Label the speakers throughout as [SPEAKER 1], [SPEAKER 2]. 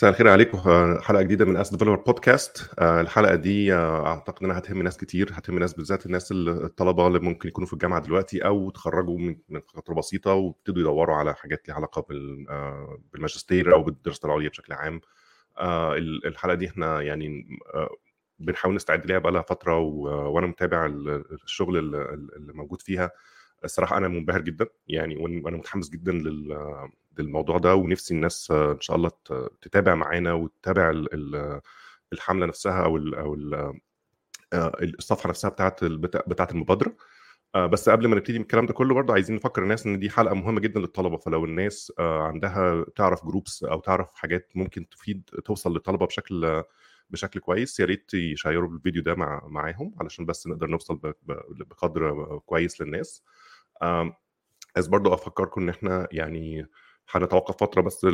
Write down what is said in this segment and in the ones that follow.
[SPEAKER 1] مساء الخير عليكم حلقة جديدة من As Developer Podcast الحلقة دي آه، أعتقد إنها هتهم ناس كتير هتهم ناس بالذات الناس الطلبة اللي ممكن يكونوا في الجامعة دلوقتي أو تخرجوا من فترة بسيطة وابتدوا يدوروا على حاجات ليها علاقة آه، بالماجستير أو بالدراسة العليا بشكل عام. آه، الحلقة دي إحنا يعني بنحاول نستعد ليها بقى لها فتره وأنا متابع الشغل اللي موجود فيها. الصراحة أنا منبهر جدا يعني وأنا متحمس جدا للموضوع ده ونفسي الناس إن شاء الله تتابع معانا وتتابع الحملة نفسها أو أو آه، الصفحة نفسها بتاعت بتاعت المبادرة. آه، بس قبل ما نبتدي الكلام ده كله برضه عايزين نفكر الناس إن دي حلقة مهمة جدا للطلبة فلو الناس آه، عندها تعرف groups أو تعرف حاجات ممكن تفيد توصل للطلبة بشكل بشكل كويس يا ريت يشيروا الفيديو ده مع معاهم علشان بس نقدر نوصل بقدر كويس للناس. عايز برضو أفكركم إن إحنا يعني هنتوقف فترة بس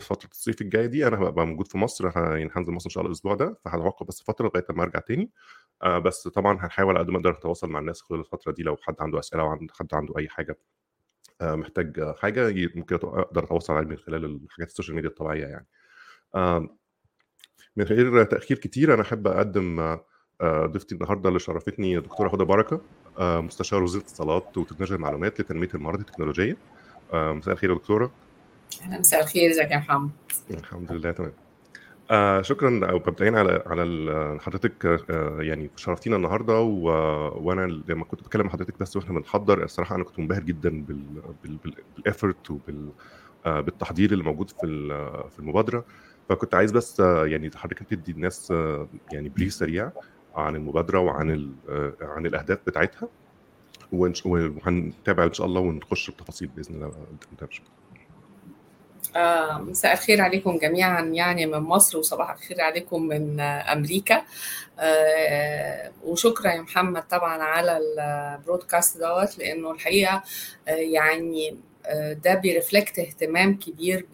[SPEAKER 1] فترة الصيف الجاية دي. أنا هبقى موجود في مصر يعني هنزل مصر إن شاء الله الأسبوع ده فهتوقف بس فترة لغاية ما أرجع تاني. آه بس طبعا هنحاول قد ما نقدر نتواصل مع الناس خلال الفترة دي لو حد عنده أسئلة أو حد عنده أي حاجة آه محتاج حاجة ممكن أقدر أتواصل عليه من خلال الحاجات ال social media الطبيعية يعني. آه من غير تأخير كتير أنا أحب أقدم آه ضيفتي النهارده اللي شرفتني دكتورة هدى بركة. آه مستشار وزاره الاتصالات وتكنولوجيا المعلومات لتنمية المهارات التكنولوجية. آه مساء الخير يا دكتورة.
[SPEAKER 2] أهلا مساء الخير إزيك يا محمد؟
[SPEAKER 1] الحمد لله تمام. آه شكرا أو مبدئيا على على حضرتك آه يعني شرفتينا النهارده و... وأنا لما كنت بتكلم مع حضرتك بس وإحنا بنحضر الصراحة أنا كنت منبهر جدا بال... بال... بالافورت وبال آه بالتحضير اللي موجود في في المبادرة. فكنت عايز بس آه يعني حضرتك تدي الناس آه يعني بريف سريع. عن المبادرة وعن عن الأهداف بتاعتها. وهنتابع إن شاء الله ونخش بتفاصيل بإذن الله.
[SPEAKER 2] آه مساء الخير عليكم جميعا يعني من مصر وصباح الخير عليكم من أمريكا. آه وشكرا يا محمد طبعا على ال broadcast دوت لأنه الحقيقة آه يعني ده بي reflect اهتمام كبير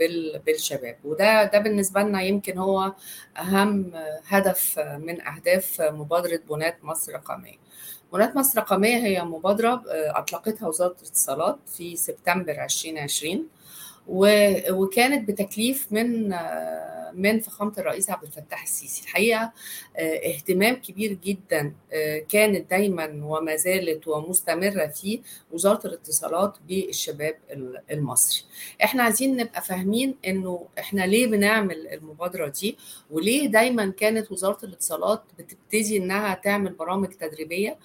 [SPEAKER 2] بالشباب. وده ده بالنسبة لنا يمكن هو أهم هدف من أهداف مبادرة بنات مصر الرقميه بنات مصر الرقميه هي مبادرة أطلقتها وزارة الاتصالات في سبتمبر 2020 وكانت بتكليف من من فخامة الرئيس عبد الفتاح السيسي. الحقيقة اهتمام كبير جدا كانت دايما وما زالت ومستمرة فيه وزارة الاتصالات بالشباب المصري. إحنا عايزين نبقى فاهمين إنه إحنا ليه بنعمل المبادرة دي وليه دايما كانت وزارة الاتصالات بتبتدي إنها تعمل برامج تدريبية.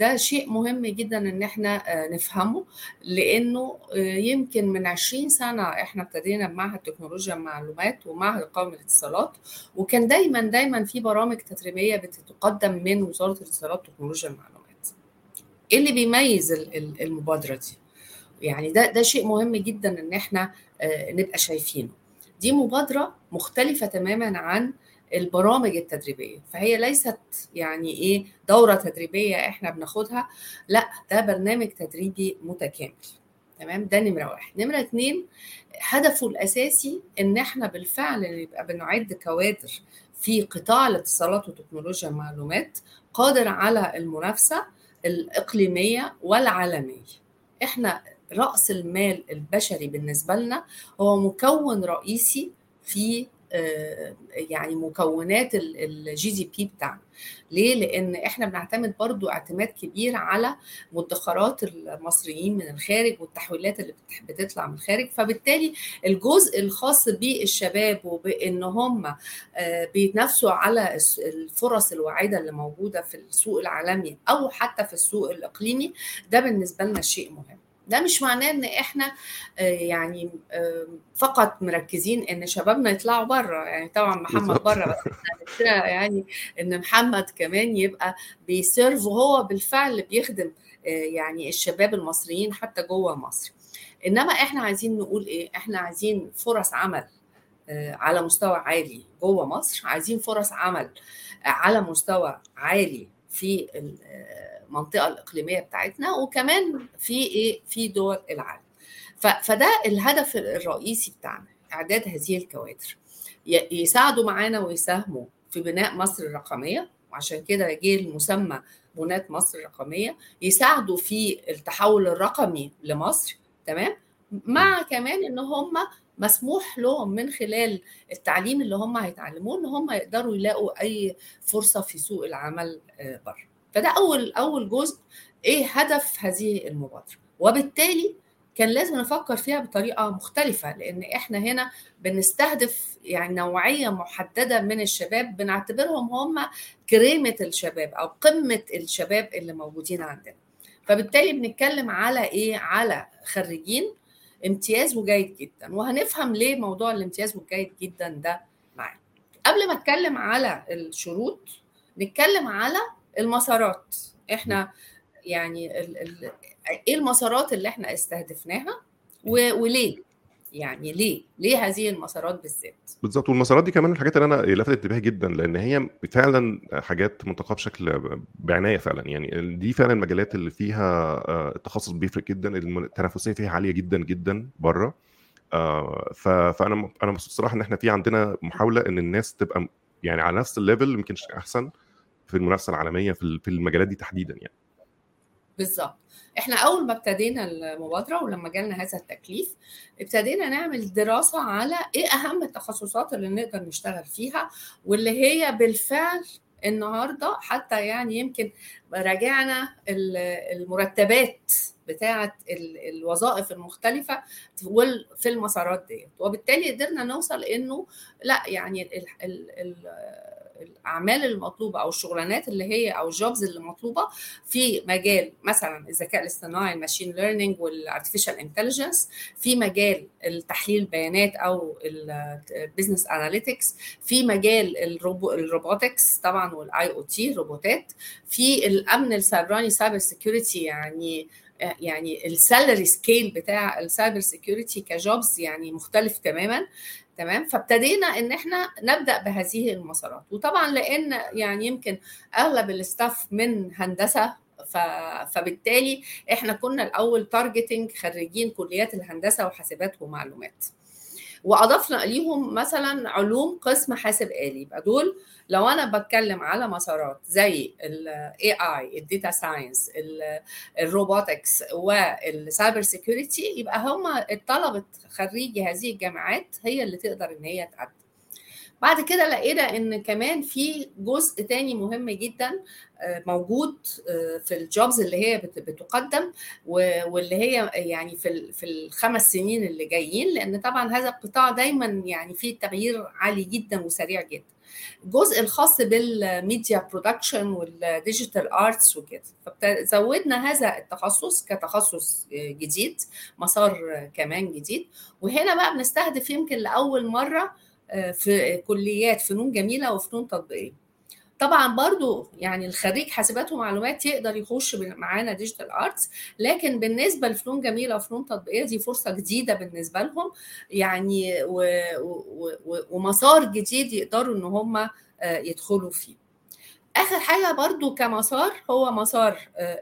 [SPEAKER 2] ده شيء مهم جدا إن إحنا نفهمه لأنه يمكن من 20 سنة إحنا ابتدينا بمعهد تكنولوجيا المعلومات ومعهد قومي الاتصالات وكان دايما دايما في برامج تدريبية بتتقدم من وزارة الاتصالات وتكنولوجيا المعلومات. إيه اللي بيميز المبادرة دي؟ يعني ده ده شيء مهم جدا إن إحنا نبقى شايفينه. دي مبادرة مختلفة تماما عن البرامج التدريبية. فهي ليست يعني إيه دورة تدريبية إحنا بناخدها لا ده برنامج تدريبي متكامل. تمام؟ ده نمرة واحد. نمرة اتنين هدفه الأساسي إن إحنا بالفعل نبقى بنعد كوادر في قطاع الاتصالات وتكنولوجيا المعلومات قادر على المنافسة الإقليمية والعالمية. إحنا رأس المال البشري بالنسبة لنا هو مكون رئيسي في يعني مكونات الجي دي بي بتاعنا. ليه؟ لأن إحنا بنعتمد برضو اعتماد كبير على مدخرات المصريين من الخارج والتحويلات اللي بتطلع من الخارج. فبالتالي الجزء الخاص بالشباب وبإن هم بيتنافسوا على الفرص الواعده اللي موجودة في السوق العالمي أو حتى في السوق الإقليمي ده بالنسبة لنا شيء مهم. ده مش معناه إن إحنا يعني فقط مركزين إن شبابنا يطلعوا بره يعني طبعا محمد بره بس يعني إن محمد كمان يبقى بيسيرف وهو بالفعل بيخدم يعني الشباب المصريين حتى جوه مصر. إنما إحنا عايزين نقول إيه؟ إحنا عايزين فرص عمل على مستوى عالي جوه مصر. عايزين فرص عمل على مستوى عالي في المنطقة الإقليمية بتاعتنا وكمان في إيه؟ في دول العالم. فده الهدف الرئيسي بتاعنا إعداد هذه الكوادر. يساعدوا معانا ويساهموا في بناء مصر الرقمية وعشان كده جه المسمى بنات مصر الرقمية. يساعدوا في التحول الرقمي لمصر تمام؟ مع كمان إن هم مسموح لهم من خلال التعليم اللي هم هيتعلموه إن هم يقدروا يلاقوا أي فرصة في سوق العمل بره. فده أول أول جزء إيه هدف هذه المبادرة. وبالتالي كان لازم نفكر فيها بطريقة مختلفة لأن إحنا هنا بنستهدف يعني نوعية محددة من الشباب بنعتبرهم هم كريمة الشباب أو قمة الشباب اللي موجودين عندنا. فبالتالي بنتكلم على إيه؟ على خريجين امتياز وجيد جدا. وهنفهم ليه موضوع الامتياز والجيد جدا ده معانا قبل ما أتكلم على الشروط نتكلم على المسارات. إحنا يعني ال ال إيه المسارات اللي إحنا استهدفناها؟ وليه؟ يعني ليه؟ ليه هذه المسارات بالذات؟
[SPEAKER 1] بالظبط. والمسارات دي كمان الحاجات اللي أنا لفتت انتباهي جدا لأن هي فعلا حاجات منتقاه بشكل بعناية فعلا. يعني دي فعلا المجالات اللي فيها التخصص بيفرق جدا التنافسية فيها عالية جدا جدا بره. فأنا أنا مبسوط الصراحه إن إحنا في عندنا محاولة إن الناس تبقى يعني على نفس الليفل يمكن أحسن. في المنافسة العالمية في المجالات دي تحديدا يعني.
[SPEAKER 2] بالظبط. إحنا أول ما ابتدينا المبادرة ولما جالنا هذا التكليف ابتدينا نعمل دراسة على إيه أهم التخصصات اللي نقدر نشتغل فيها واللي هي بالفعل النهارده حتى يعني يمكن راجعنا المرتبات بتاعة الوظائف المختلفة في المسارات ديت. وبالتالي قدرنا نوصل إنه لا يعني الأعمال المطلوبة أو الشغلانات اللي هي أو ال jobs اللي مطلوبة في مجال مثلا الذكاء الاصطناعي ال machine learning وال artificial intelligence في مجال التحليل البيانات أو ال business analytics في مجال ال robo ال robotics طبعا وال IoT روبوتات في الأمن السيبراني cyber security يعني يعني ال salary scale بتاع ال cyber security ك jobs يعني مختلف تماما. تمام فابتدينا إن إحنا نبدأ بهذه المسارات وطبعا لأن يعني يمكن أغلب ال staff من هندسة. فبالتالي إحنا كنا الأول targeting خريجين كليات الهندسة وحاسبات ومعلومات وأضفنا ليهم مثلا علوم قسم حاسب آلي. يبقى دول لو أنا بتكلم على مسارات زي ال AI ال data science ال robotics وال cyber security يبقى هم الطلبة خريجي هذه الجامعات هي اللي تقدر إن هي تقدم. بعد كده لقينا إن كمان في جزء تاني مهم جدا موجود في ال jobs اللي هي بتقدم واللي هي يعني في في الخمس سنين اللي جايين لأن طبعا هذا القطاع دايما يعني فيه تغيير عالي جدا وسريع جدا. الجزء الخاص بال media production وال digital arts وكده. فزودنا هذا التخصص كتخصص جديد مسار كمان جديد. وهنا بقى بنستهدف يمكن لأول مرة في كليات فنون جميلة وفنون تطبيقية. طبعا برضو يعني الخريج حاسبات ومعلومات يقدر يخش معانا digital arts لكن بالنسبة لفنون جميلة وفنون تطبيقية دي فرصة جديدة بالنسبة لهم. يعني و و و ومسار جديد يقدروا إن هم يدخلوا فيه. آخر حاجة برضو كمسار هو مسار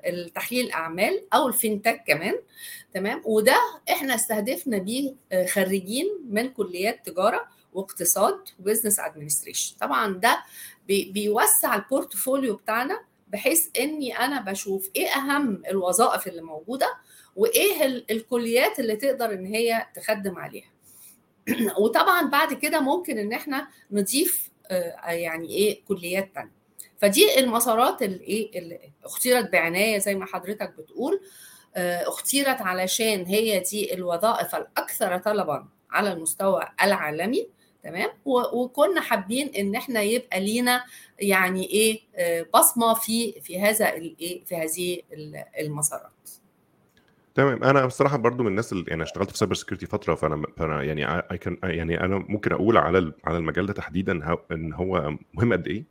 [SPEAKER 2] التحليل الاعمال أو ال fintech كمان. تمام؟ وده إحنا استهدفنا بيه خريجين من كليات تجارة واقتصاد و business administration طبعا ده بي بيوسع ال portfolio بتاعنا بحيث إني أنا بشوف إيه أهم الوظائف اللي موجودة وإيه الكليات اللي تقدر إن هي تخدم عليها. وطبعا بعد كده ممكن إن إحنا نضيف يعني إيه كليات تانية. فدي المسارات اللي اللي اختيرت بعناية زي ما حضرتك بتقول اختيرت علشان هي دي الوظائف الأكثر طلبا على المستوى العالمي. تمام؟ وكنا حابين إن إحنا يبقى لينا يعني إيه بصمة في في هذا الايه في هذه المسارات.
[SPEAKER 1] تمام. أنا بصراحة برضو من الناس اللي يعني اشتغلت في cyber security فترة فأنا فأنا يعني اي كان يعني أنا ممكن أقول على على المجال ده تحديدا إن هو مهم قد إيه؟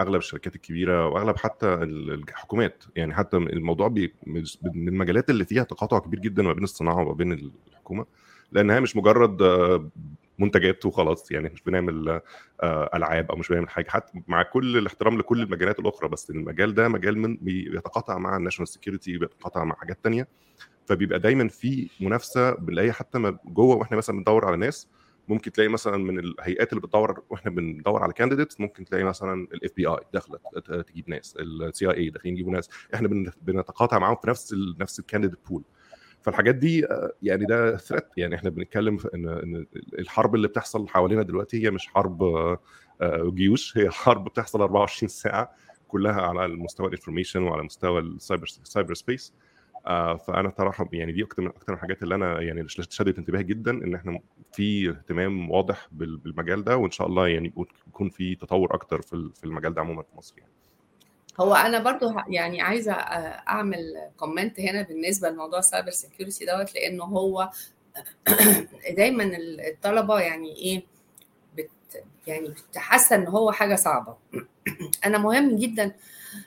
[SPEAKER 1] أغلب الشركات الكبيرة وأغلب حتى الحكومات. يعني حتى الموضوع بي من المجالات اللي فيها تقاطع كبير جدا ما بين الصناعة وما بين الحكومة لأنها مش مجرد منتجات وخلاص يعني مش بنعمل ألعاب أو مش بنعمل حاجة. حتى مع كل الاحترام لكل المجالات الأخرى بس المجال ده مجال من بيتقاطع مع ال national security بيتقاطع مع حاجات تانية. فبيبقى دايما في منافسة بنلاقي حتى جوه وإحنا مثلا بندور على ناس. ممكن تلاقي مثلا من الهيئات اللي بتدور وإحنا بندور على candidates ممكن تلاقي مثلا ال FBI داخلة تجيب ناس. ال CIA داخلين يجيبوا ناس. إحنا بنتقاطع معاهم في نفس نفس ال candidate pool فالحاجات دي يعني ده threat يعني إحنا بنتكلم إن إن الحرب اللي بتحصل حوالينا دلوقتي هي مش حرب جيوش. هي حرب بتحصل 24 ساعة كلها على المستوى ال information وعلى مستوى ال cyber cyber space آه فأنا صراحة يعني دي أكتر من أكتر الحاجات اللي أنا يعني شدت انتباهي جدا إن إحنا في اهتمام واضح بالمجال ده وإن شاء الله يعني يكون في تطور أكتر في المجال ده عموما في مصر يعني.
[SPEAKER 2] هو أنا برضو يعني عايزة أعمل comment هنا بالنسبة لموضوع ال cyber security دوت لأنه هو دايما الطلبة يعني إيه بت يعني بتحس إن هو حاجة صعبة. أنا مهم جدا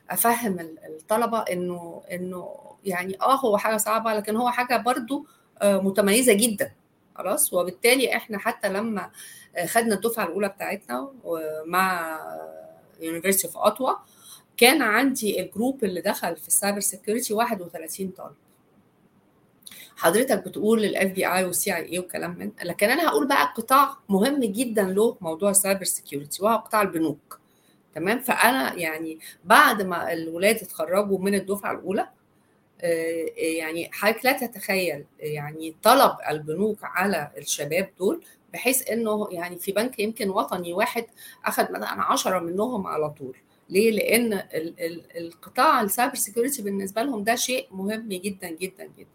[SPEAKER 2] أفهم الطلبة إنه إنه يعني آه هو حاجة صعبة لكن هو حاجة برضو متميزة جدا. خلاص؟ وبالتالي إحنا حتى لما خدنا الدفعة الأولى بتاعتنا مع University of Ottawa كان عندي ال group اللي دخل في ال cyber security 31 طالب. حضرتك بتقول ال FBI وال CIA وكلام من لكن أنا هقول بقى قطاع مهم جدا له موضوع ال cyber security وهو قطاع البنوك. تمام؟ فأنا يعني بعد ما الولاد اتخرجوا من الدفعة الأولى يعني حضرتك لا تتخيل يعني طلب البنوك على الشباب دول بحيث إنه يعني في بنك يمكن وطني واحد اخذ مثلا 10 منهم على طول. ليه؟ لأن ال ال القطاع ال cyber security بالنسبة لهم ده شيء مهم جدا جدا جدا.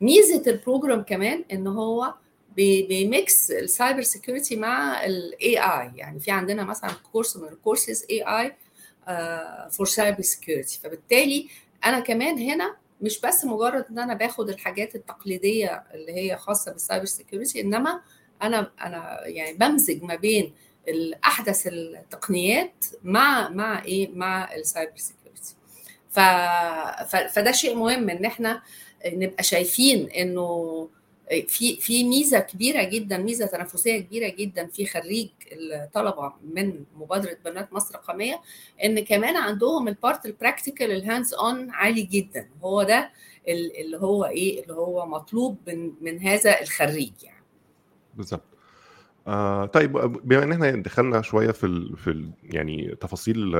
[SPEAKER 2] ميزة ال program كمان إن هو بيميكس ال cyber security مع ال AI يعني في عندنا مثلا course من ال courses AI for cyber security فبالتالي أنا كمان هنا مش بس مجرد إن أنا باخد الحاجات التقليدية اللي هي خاصة بال cyber security إنما أنا أنا يعني بمزج ما بين احدث التقنيات مع مع إيه؟ مع ال cyber security. فده شيء مهم إن إحنا نبقى شايفين إنه في في ميزة كبيرة جدا ميزة تنافسية كبيرة جدا في خريج الطلبة من مبادرة بنات مصر الرقميه إن كمان عندهم ال part ال practical ال hands on عالي جدا. هو ده اللي هو إيه؟ اللي هو مطلوب من من هذا الخريج يعني.
[SPEAKER 1] بالظبط. آه طيب بما إن إحنا دخلنا شوية في ال في ال يعني تفاصيل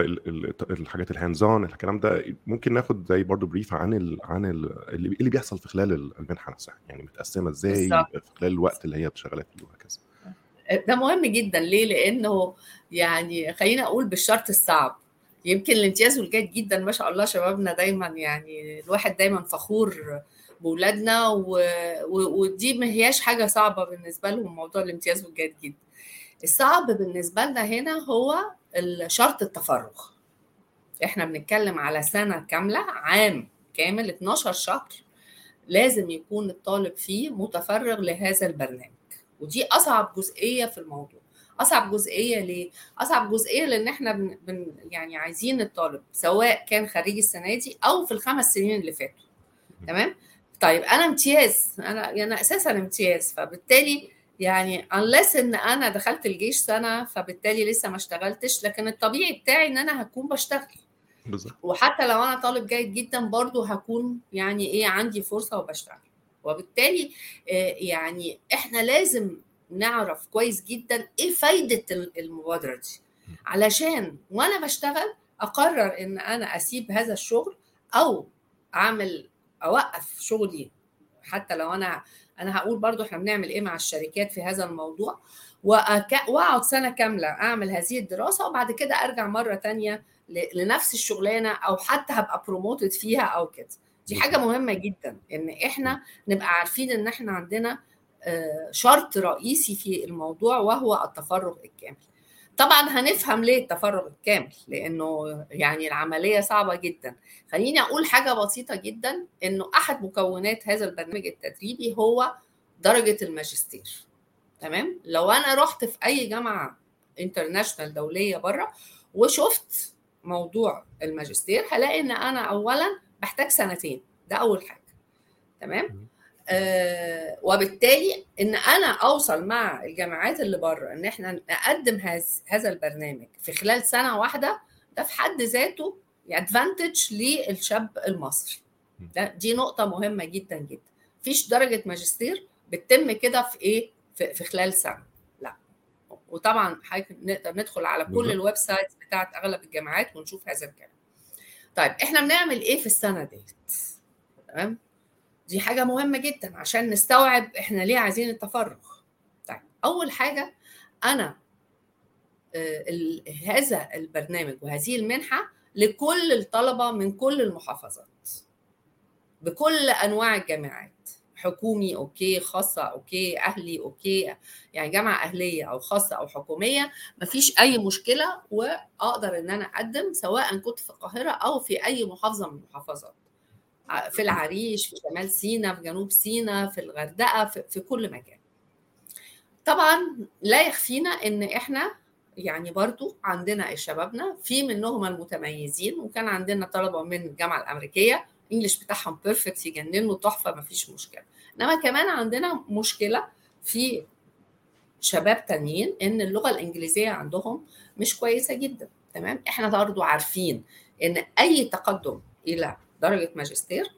[SPEAKER 1] الحاجات ال hands-on الكلام ده ممكن ناخد زي برضو brief عن ال عن ال اللي, اللي بيحصل في خلال المنحة نفسها يعني متقسمة إزاي بالزبط. في خلال الوقت اللي هي شغاله فيه وهكذا.
[SPEAKER 2] ده مهم جدا. ليه؟ لأنه يعني خلينا أقول بالشرط الصعب. يمكن الامتياز والجيد جدا ما شاء الله شبابنا دايما يعني الواحد دايما فخور بولادنا و... و... ودي ما هياش حاجة صعبة بالنسبة لهم موضوع الامتياز والجيد جدا. الصعب بالنسبة لنا هنا هو شرط التفرغ. إحنا بنتكلم على سنة كاملة عام كامل 12 شهر لازم يكون الطالب فيه متفرغ لهذا البرنامج. ودي أصعب جزئية في الموضوع. أصعب جزئية ليه؟ أصعب جزئية لأن إحنا بن... بن... يعني عايزين الطالب سواء كان خريج السنة دي أو في الخمس سنين اللي فاتوا. تمام؟ طيب أنا امتياز. أنا أنا أساسا امتياز. فبالتالي يعني unless إن أنا دخلت الجيش سنة فبالتالي لسه ما اشتغلتش. لكن الطبيعي بتاعي إن أنا هكون بشتغل.
[SPEAKER 1] بالظبط.
[SPEAKER 2] وحتى لو أنا طالب جيد جدا برضو هكون يعني إيه عندي فرصة وبشتغل. وبالتالي يعني إحنا لازم نعرف كويس جدا إيه فايدة المبادرة دي. علشان وأنا بشتغل أقرر إن أنا أسيب هذا الشغل أو أعمل أوقف شغلي. حتى لو أنا أنا هقول برضو إحنا بنعمل إيه مع الشركات في هذا الموضوع. وأقعد سنة كاملة أعمل هذه الدراسة وبعد كده أرجع مرة تانية لنفس الشغلانة أو حتى هبقى بروموتد فيها أو كده. دي حاجة مهمة جدا إن إحنا نبقى عارفين إن إحنا عندنا شرط رئيسي في الموضوع وهو التفرغ الكامل. طبعا هنفهم ليه التفرغ الكامل لأنه يعني العملية صعبة جدا. خليني أقول حاجة بسيطة جدا إنه أحد مكونات هذا البرنامج التدريبي هو درجة الماجستير. تمام؟ لو أنا رحت في أي جامعة انترناشونال دولية بره وشفت موضوع الماجستير هلاقي إن أنا اولا بحتاج سنتين. ده أول حاجة. تمام؟ وبالتالي إن أنا أوصل مع الجامعات اللي بره إن إحنا نقدم هذا البرنامج في خلال سنة واحدة ده في حد ذاته ادفانتج للشاب المصري. ده دي نقطة مهمة جدا جدا. مفيش درجة ماجستير بتتم كده في إيه؟ في, في خلال سنة. لا. وطبعا نقدر ندخل على كل ال websites بتاعت أغلب الجامعات ونشوف هذا الكلام. طيب إحنا بنعمل إيه في السنة ديت؟ تمام؟ دي حاجة مهمة جدا عشان نستوعب إحنا ليه عايزين التفرغ. طيب أول حاجة أنا هذا البرنامج وهذه المنحة لكل الطلبة من كل المحافظات بكل أنواع الجامعات حكومي okay خاصة okay أهلي okay يعني جامعة أهلية أو خاصة أو حكومية مفيش أي مشكلة وأقدر إن أنا أقدم سواء كنت في القاهرة أو في أي محافظة من المحافظات. في العريش في شمال سيناء في جنوب سيناء في الغردقة في, في كل مكان. طبعا لا يخفينا إن إحنا يعني برضو عندنا شبابنا في منهم المتميزين وكان عندنا طلبة من الجامعة الأمريكية ال English بتاعهم perfect يجننوا تحفة ما فيش مشكلة. إنما كمان عندنا مشكلة في شباب تانيين إن اللغة الإنجليزية عندهم مش كويسة جدا. تمام؟ إحنا برضو عارفين إن أي تقدم إلى درجة ماجستير.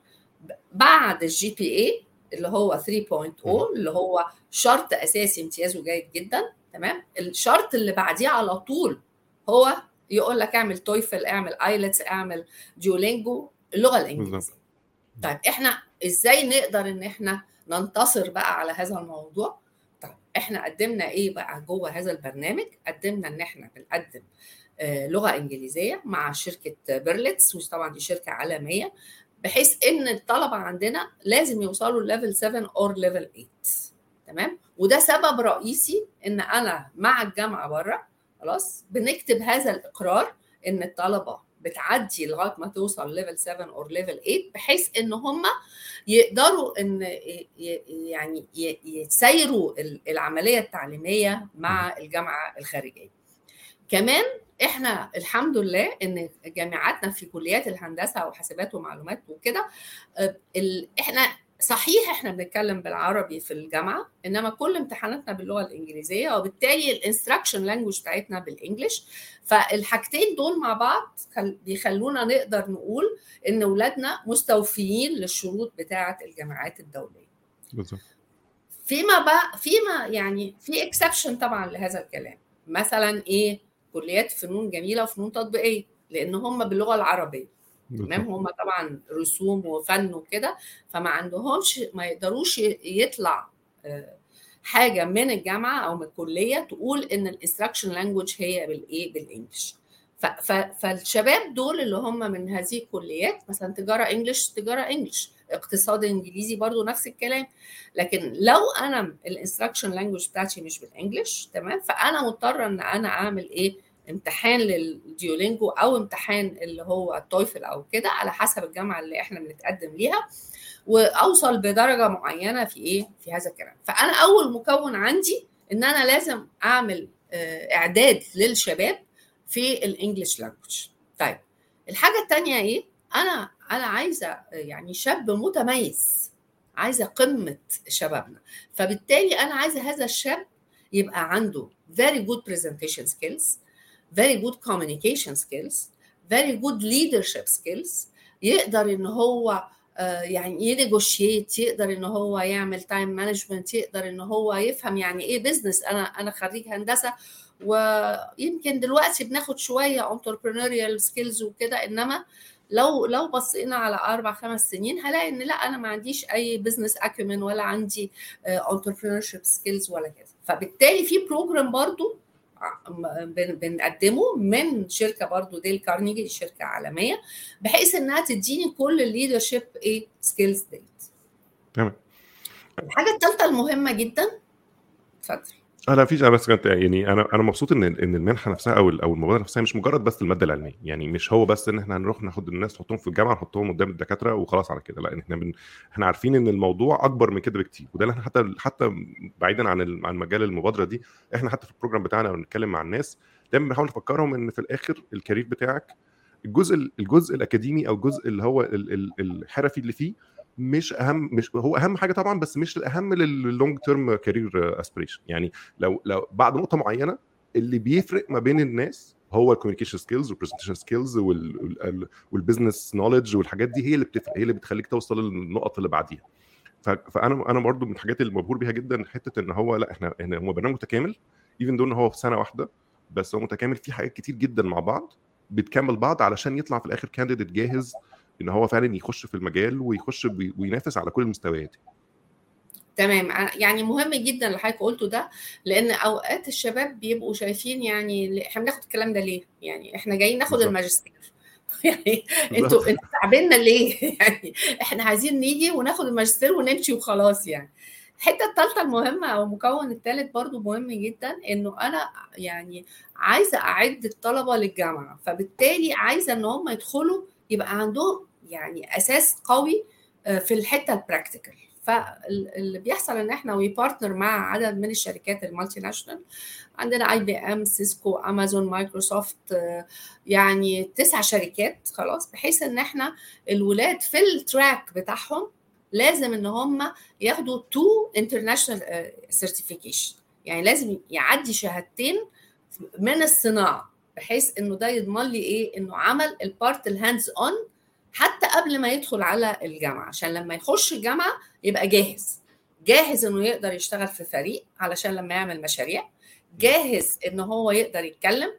[SPEAKER 2] بعد ال GPA اللي هو 3.0 اللي هو شرط أساسي امتياز أو جيد جدا تمام؟ الشرط اللي بعديه على طول هو يقول لك اعمل TOEFL اعمل IELTS اعمل Duolingo اللغة الإنجليزية. طيب إحنا إزاي نقدر إن إحنا ننتصر بقى على هذا الموضوع؟ طيب إحنا قدمنا إيه بقى جوه هذا البرنامج؟ قدمنا إن إحنا بنقدم لغة إنجليزية مع شركة Berlitz وطبعا دي شركة عالمية بحيث إن الطلبة عندنا لازم يوصلوا level 7 or level 8 تمام وده سبب رئيسي إن أنا مع الجامعة بره خلاص بنكتب هذا الإقرار إن الطلبة بتعدي لغاية ما توصل level 7 أو level 8 بحيث إن هم يقدروا إن يعني يسيروا العملية التعليمية مع الجامعة الخارجية. كمان إحنا الحمد لله ان جامعاتنا في كليات الهندسة وحاسبات ومعلومات وكده إحنا صحيح إحنا بنتكلم بالعربي في الجامعة إنما كل امتحاناتنا باللغة الإنجليزية وبالتالي ال instruction language بتاعتنا بال English فالحاجتين دول مع بعض بيخلونا نقدر نقول إن اولادنا مستوفيين للشروط بتاعة الجامعات الدولية.
[SPEAKER 1] بالظبط.
[SPEAKER 2] فيما بقى فيما يعني في اكسبشن طبعا لهذا الكلام. مثلا إيه؟ كليات فنون جميلة وفنون تطبيقية لأن هم باللغة العربية. تمام؟ هم طبعا رسوم وفن وكده فما عندهمش ما يقدروش يطلع حاجة من الجامعة أو من الكلية تقول إن ال instruction language هي بالإيه؟ بال English. فالشباب دول اللي هم من هذه الكليات مثلا تجارة English تجارة English. اقتصاد انجليزي برضو نفس الكلام. لكن لو أنا ال instruction language بتاعتي مش بال English تمام؟ فأنا مضطرة إن أنا أعمل إيه؟ امتحان لل Duolingo أو امتحان اللي هو ال TOEFL أو كده على حسب الجامعة اللي إحنا بنتقدم ليها وأوصل بدرجة معينة في إيه؟ في هذا الكلام. فأنا أول مكون عندي إن أنا لازم أعمل إعداد للشباب في الإنجليش لانجوج طيب الحاجة الثانية إيه؟ أنا أنا عايزة يعني شاب متميز عايزة قمة شبابنا. فبالتالي أنا عايزة هذا الشاب يبقى عنده very good presentation skills very good communication skills very good leadership skills. يقدر إن هو يعني ي negotiate يقدر إن هو يعمل time management يقدر إن هو يفهم يعني إيه business أنا أنا خريج هندسة ويمكن دلوقتي بناخد شوية entrepreneurial skills وكده إنما لو لو بصينا على أربع خمس سنين هلاقي إن لأ أنا ما عنديش أي business acumen ولا عندي entrepreneurship skills ولا كده. فبالتالي في program برضو بنقدمه من شركة برضو Dale Carnegie شركة عالمية بحيث إنها تديني كل ال leadership إيه skills ديت
[SPEAKER 1] تمام.
[SPEAKER 2] الحاجة الثالثه المهمة جدا اتفضل.
[SPEAKER 1] آه لا فيش أنا بس كنت يعني أنا أنا مبسوط إن إن المنحة نفسها أو أو المبادرة نفسها مش مجرد بس المادة العلمية. يعني مش هو بس إن إحنا هنروح ناخد الناس نحطهم في الجامعة نحطهم قدام الدكاترة وخلاص على كده. لأ إحنا بن... إحنا عارفين إن الموضوع أكبر من كده بكتير. وده اللي إحنا حتى حتى بعيدا عن. عن مجال المبادرة دي إحنا حتى في ال program بتاعنا بنتكلم مع الناس دايما بنحاول نفكرهم إن في الآخر ال career بتاعك الجزء الجزء الأكاديمي أو الجزء اللي هو الحرفي اللي فيه مش أهم مش هو أهم حاجة طبعا بس مش الأهم لل long term career aspiration يعني لو لو بعد نقطة معينة اللي بيفرق ما بين الناس هو ال communication skills وال presentation skills وال business knowledge والحاجات دي هي اللي بتفرق هي اللي بتخليك توصل للنقط اللي بعديها. فأنا أنا برضو من الحاجات اللي مبهور بيها جدا حتة إن هو لأ إحنا إحنا هو برنامج متكامل ايفن دون هو في سنة واحدة بس هو متكامل فيه حاجات كتير جدا مع بعض بتكمل بعض علشان يطلع في الآخر كانديديت جاهز إن هو فعلا يخش في المجال ويخش وينافس على كل المستويات
[SPEAKER 2] تمام يعني مهم جدا اللي حضرتك قلته ده لأن أوقات الشباب بيبقوا شايفين يعني إحنا بناخد الكلام ده ليه؟ يعني إحنا جايين ناخد. الماجستير يعني أنتوا أنتوا تاعبينا ليه؟ يعني إحنا عايزين نيجي وناخد الماجستير ونمشي وخلاص يعني الحتة الثالثه المهمة أو المكون الثالث برضو مهم جدا إنه أنا يعني عايزة أعد الطلبة للجامعة فبالتالي عايزة إن هم يدخلوا يبقى عندهم يعني أساس قوي في الحتة ال practical فاللي بيحصل إن إحنا we partner مع عدد من الشركات ال multinational عندنا IBM Cisco Amazon Microsoft يعني تسع شركات خلاص بحيث إن إحنا الولاد في ال track بتاعهم لازم إن هم ياخدوا two international certification يعني لازم يعدي شهادتين من الصناعة بحيث إنه ده يضمن لي إيه؟ إنه عمل ال part ال hands-on حتى قبل ما يدخل على الجامعة عشان لما يخش الجامعة يبقى جاهز. جاهز إنه يقدر يشتغل في فريق علشان لما يعمل مشاريع. جاهز إن هو يقدر يتكلم.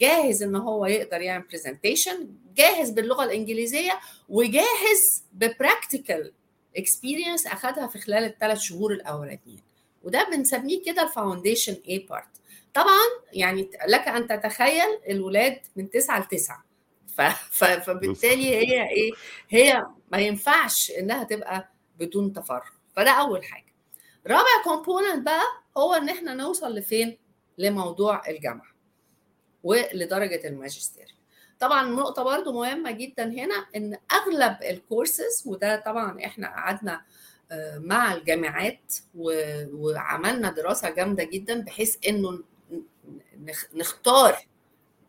[SPEAKER 2] جاهز إن هو يقدر يعمل presentation جاهز باللغة الإنجليزية. وجاهز ب practical experience اخذها في خلال الثلاث شهور الأولانيين. وده بنسميه كده ال foundation part طبعا يعني لك أن تتخيل الولاد من 9 ل 9 فبالتالي هي إيه هي ما ينفعش إنها تبقى بدون تفرغ. فده أول حاجة. رابع component بقى هو إن إحنا نوصل لفين؟ لموضوع الجامعة ولدرجة الماجستير. طبعا نقطة برضو مهمة جدا هنا إن أغلب الكورسز وده طبعا إحنا قعدنا مع الجامعات وعملنا دراسة جامدة جدا بحيث إنه نختار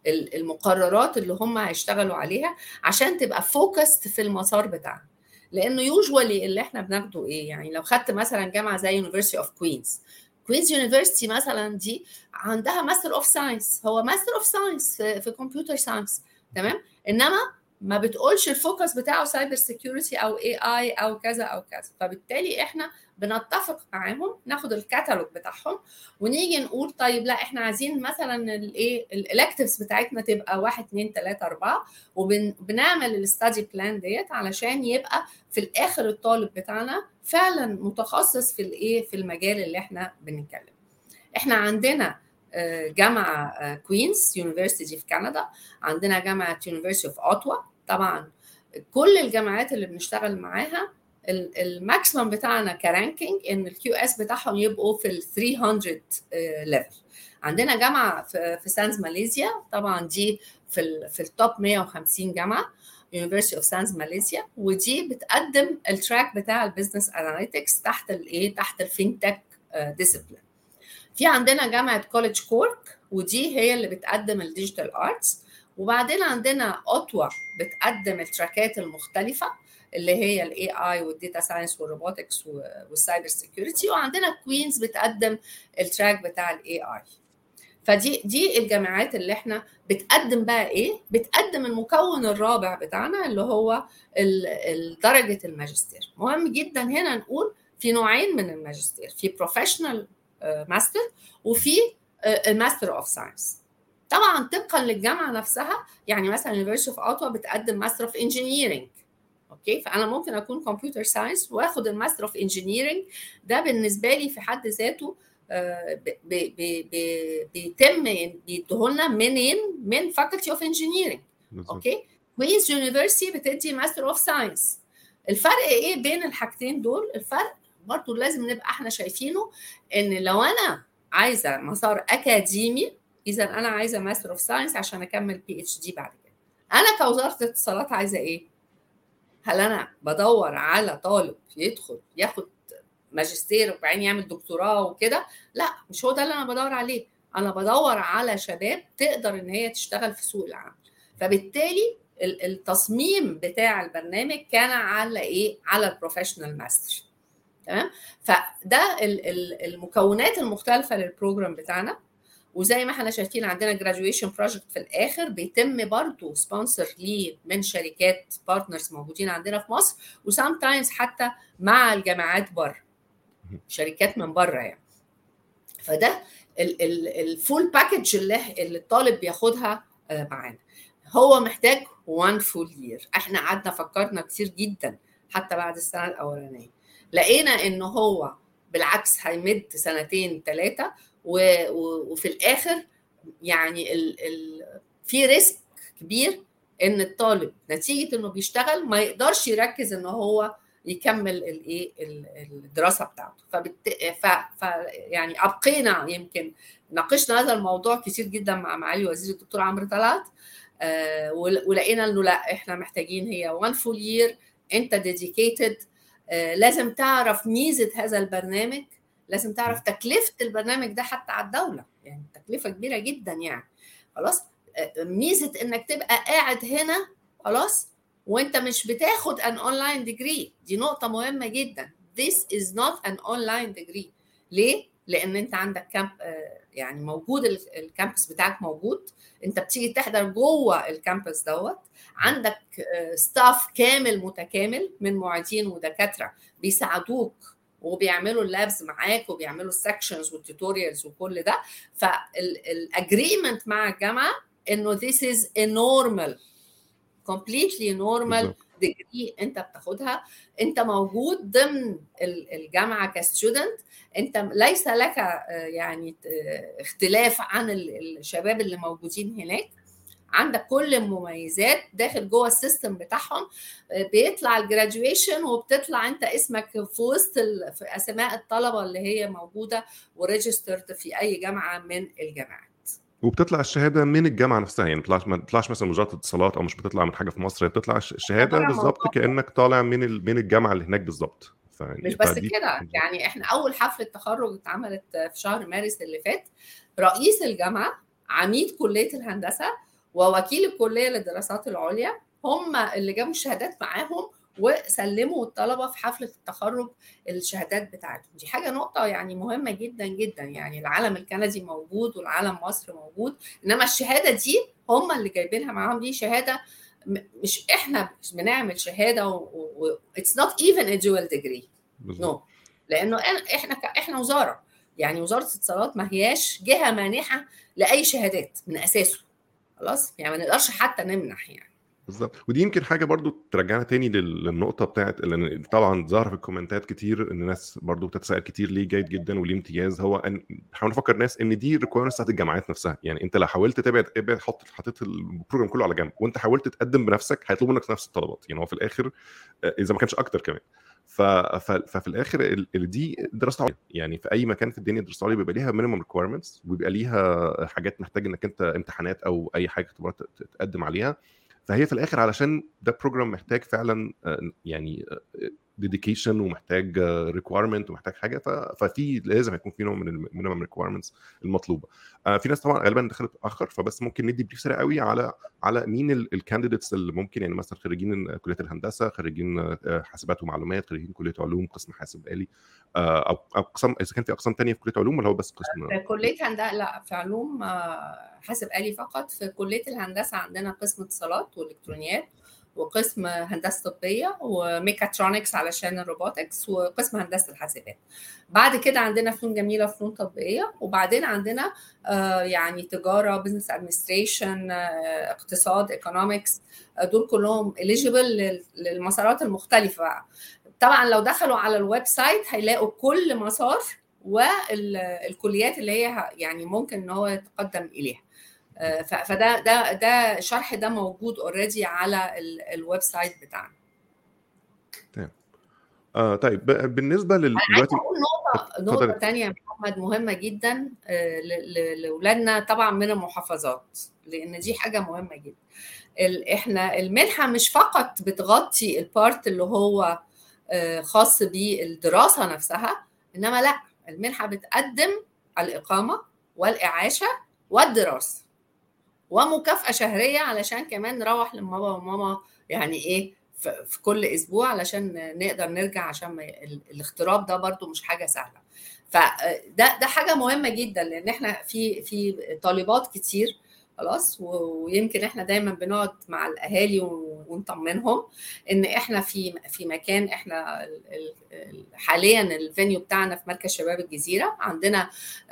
[SPEAKER 2] المقررات اللي هم هيشتغلوا عليها عشان تبقى focused في المسار بتاعنا لأنه usually اللي إحنا بناخده إيه؟ يعني لو خدت مثلا جامعة زي University of Queens Queens University مثلا دي عندها Master of Science هو Master of Science في Computer Science تمام؟ إنما ما بتقولش ال focus بتاعه cyber security أو AI أو كذا أو كذا. فبالتالي إحنا بنتفق معاهم ناخد الكتالوج بتاعهم ونيجي نقول طيب لا إحنا عايزين مثلا الايه ال electives بتاعتنا تبقى 1 2 3 4 وبنعمل ال study plan ديت علشان يبقى في الآخر الطالب بتاعنا فعلا متخصص في الايه في المجال اللي إحنا بنتكلم. إحنا عندنا جامعة Queens University في كندا عندنا جامعة University of Ottawa طبعا كل الجامعات اللي بنشتغل معاها ال maximum بتاعنا ك ranking إن ال QS بتاعهم يبقوا في ال 300 level عندنا جامعة في Sains Malaysia طبعا دي في ال في ال top 150 جامعة University of Sains Malaysia ودي بتقدم ال track بتاع ال business analytics تحت الايه تحت ال fintech discipline في عندنا جامعة College Cork ودي هي اللي بتقدم ال digital arts وبعدين عندنا اوتوا بتقدم ال tracks ات المختلفة. اللي هي ال AI وال data science وال robotics وال cyber security وعندنا Queens بتقدم ال track بتاع ال AI فدي دي الجامعات اللي إحنا بتقدم بقى إيه؟ بتقدم المكون الرابع بتاعنا اللي هو درجة الماجستير. مهم جدا هنا نقول في نوعين من الماجستير في professional master وفي ال Master of Science طبعا طبقا للجامعة نفسها يعني مثلا University of Ottawa بتقدم Master of Engineering Okay؟ فأنا ممكن أكون computer science وآخد ال Master of Engineering ده بالنسبة لي في حد ذاته بيتم بيديهولنا منين من Faculty of Engineering okay؟ Queens University بتدي Master of Science الفرق إيه بين الحاجتين دول؟ الفرق برضه لازم نبقى إحنا شايفينه إن لو أنا عايزة مسار أكاديمي إذا أنا عايزة Master of Science عشان أكمل PhD بعد كده. أنا كوزارة الاتصالات عايزة إيه؟ هل أنا بدور على طالب يدخل ياخد ماجستير وبعدين يعمل دكتوراه وكده؟ لا مش هو ده اللي أنا بدور عليه. أنا بدور على شباب تقدر إن هي تشتغل في سوق العمل. فبالتالي التصميم بتاع البرنامج كان على إيه؟ على ال professional master تمام؟ فده المكونات المختلفة لل program بتاعنا. وزي ما إحنا شايفين عندنا graduation project في الآخر بيتم برضه sponsor ليه من شركات partners موجودين عندنا في مصر و sometimes حتى مع الجامعات بره. شركات من بره يعني. فده ال full package اللي اللي الطالب بياخدها معانا. هو محتاج one full year إحنا قعدنا فكرنا كتير جدا حتى بعد السنة الأولانية. لقينا إن هو بالعكس هيمد سنتين ثلاثة وفي الآخر يعني ال ال في risk كبير إن الطالب نتيجة إنه بيشتغل ما يقدرش يركز إن هو يكمل الايه الدراسة بتاعته. فبت... ف... ف يعني أبقينا يمكن ناقشنا هذا الموضوع كتير جدا مع معالي وزير الدكتور عمرو طلعت آه ولقينا إنه لأ إحنا محتاجين هي one full year and dedicated آه لازم تعرف ميزة هذا البرنامج لازم تعرف تكلفة البرنامج ده حتى على الدولة. يعني تكلفة كبيرة جدا يعني. خلاص؟ ميزة إنك تبقى قاعد هنا خلاص؟ وإنت مش بتاخد an online degree دي نقطة مهمة جدا. This is not an online degree. ليه؟ لأن إنت عندك camp يعني موجود ال campus بتاعك موجود. إنت بتيجي تحضر جوه ال campus دوت. عندك staff كامل متكامل من معيدين ودكاترة بيساعدوك وبيعملوا ال labs معاك وبيعملوا ال sections وال tutorials وكل ده. فال agreement مع الجامعة إنه this is a normal completely normal degree أنت بتاخدها. أنت موجود ضمن الجامعة ك student أنت ليس لك يعني اختلاف عن الشباب اللي موجودين هناك. عندك كل المميزات داخل جوه ال system بتاعهم بيطلع ال graduation وبتطلع انت اسمك في وسط في أسماء الطلبة اللي هي موجودة و registered في أي جامعة من الجامعات.
[SPEAKER 1] وبتطلع الشهادة من الجامعة نفسها يعني ما بتطلعش مثلا وزاره الاتصالات أو مش بتطلع من حاجة في مصر هي بتطلع الشهادة بالظبط كأنك طالع من من الجامعة اللي هناك بالظبط
[SPEAKER 2] مش بس كده يعني إحنا أول حفلة تخرج اتعملت في شهر مارس اللي فات رئيس الجامعة عميد كلية الهندسة ووكيل الكلية للدراسات العليا هم اللي جابوا الشهادات معاهم وسلموا الطلبة في حفلة التخرج الشهادات بتاعتهم. دي حاجة نقطة يعني مهمة جدا جدا يعني العالم الكندي موجود والعالم مصر موجود إنما الشهادة دي هم اللي جايبينها معاهم. دي شهادة مش إحنا بنعمل شهادة و it's not even a dual degree no لأنه إحنا إحنا وزارة. يعني وزارة الاتصالات ما هياش جهة مانحة لأي شهادات من أساسه. خلاص؟ يعني ما نقدرش حتى نمنح يعني.
[SPEAKER 1] بالظبط. ودي يمكن حاجة برضو ترجعنا تاني للنقطة بتاعت لأن طبعا ظهر في ال commentات كتير إن الناس برضو بتتساءل كتير ليه جيد جدا وليه امتياز. هو ان نحاول نفكر الناس إن دي requirements بتاعت الجامعات نفسها. يعني أنت لو حاولت تبعد ابعد حط حطيت ال program كله على جنب وأنت حاولت تقدم بنفسك هيطلبوا منك نفس الطلبات. يعني هو في الآخر إذا ما كانش أكتر كمان. ففي الآخر ال... دي دراسة عليا يعني في أي مكان في الدنيا دراسة عليا بيبقى ليها minimum requirements وبيبقى ليها حاجات محتاج إنك أنت امتحانات أو أي حاجة اختبارات تقدم عليها. فهي في الآخر علشان ده program محتاج فعلا يعني dedication ومحتاج requirement ومحتاج حاجة ففي لازم يكون في نوع من ال minimum requirements المطلوبة. في ناس طبعا غالبا دخلت متأخر فبس ممكن ندي brief سريع قوي على على مين ال candidates اللي ممكن يعني مثلا خريجين كلية الهندسة خريجين حاسبات ومعلومات خريجين كلية علوم قسم حاسب آلي أو اقسام إذا كان في أقسام ثانية في كلية علوم ولا هو بس قسم؟
[SPEAKER 2] كلية هندسه لا في علوم حاسب آلي فقط. في كلية الهندسة عندنا قسم اتصالات وإلكترونيات. وقسم هندسة طبية وميكاترونكس علشان ال robotics وقسم هندسة الحاسبات. بعد كده عندنا فنون جميلة فنون تطبيقيه وبعدين عندنا آه يعني تجارة business administration آه اقتصاد economics آه دول كلهم eligible للمسارات المختلفة طبعا لو دخلوا على ال website هيلاقوا كل مسار والكليات اللي هي يعني ممكن إن هو يتقدم إليها. فده ده ده الشرح ده موجود already على ال website بتاعنا.
[SPEAKER 1] تمام. آه طيب بالنسبة لل
[SPEAKER 2] دلوقتي نقطة نقطة ثانية محمد مهمة جدا لاولادنا طبعا من المحافظات لأن دي حاجة مهمة جدا. إحنا المنحه مش فقط بتغطي البارت اللي هو خاص بالدراسة نفسها إنما لأ المنحه بتقدم الإقامة والإعاشة والدراسة. ومكافأة شهرية علشان كمان نروح لماما وماما يعني إيه في كل أسبوع علشان نقدر نرجع عشان ما الاغتراب ده برضو مش حاجة سهلة. فده ده حاجة مهمة جدا لأن إحنا في في طالبات كتير خلاص ويمكن إحنا دايما بنقعد مع الأهالي ونطمنهم إن إحنا في في مكان إحنا حاليا الفينيو بتاعنا في مركز شباب الجزيرة. عندنا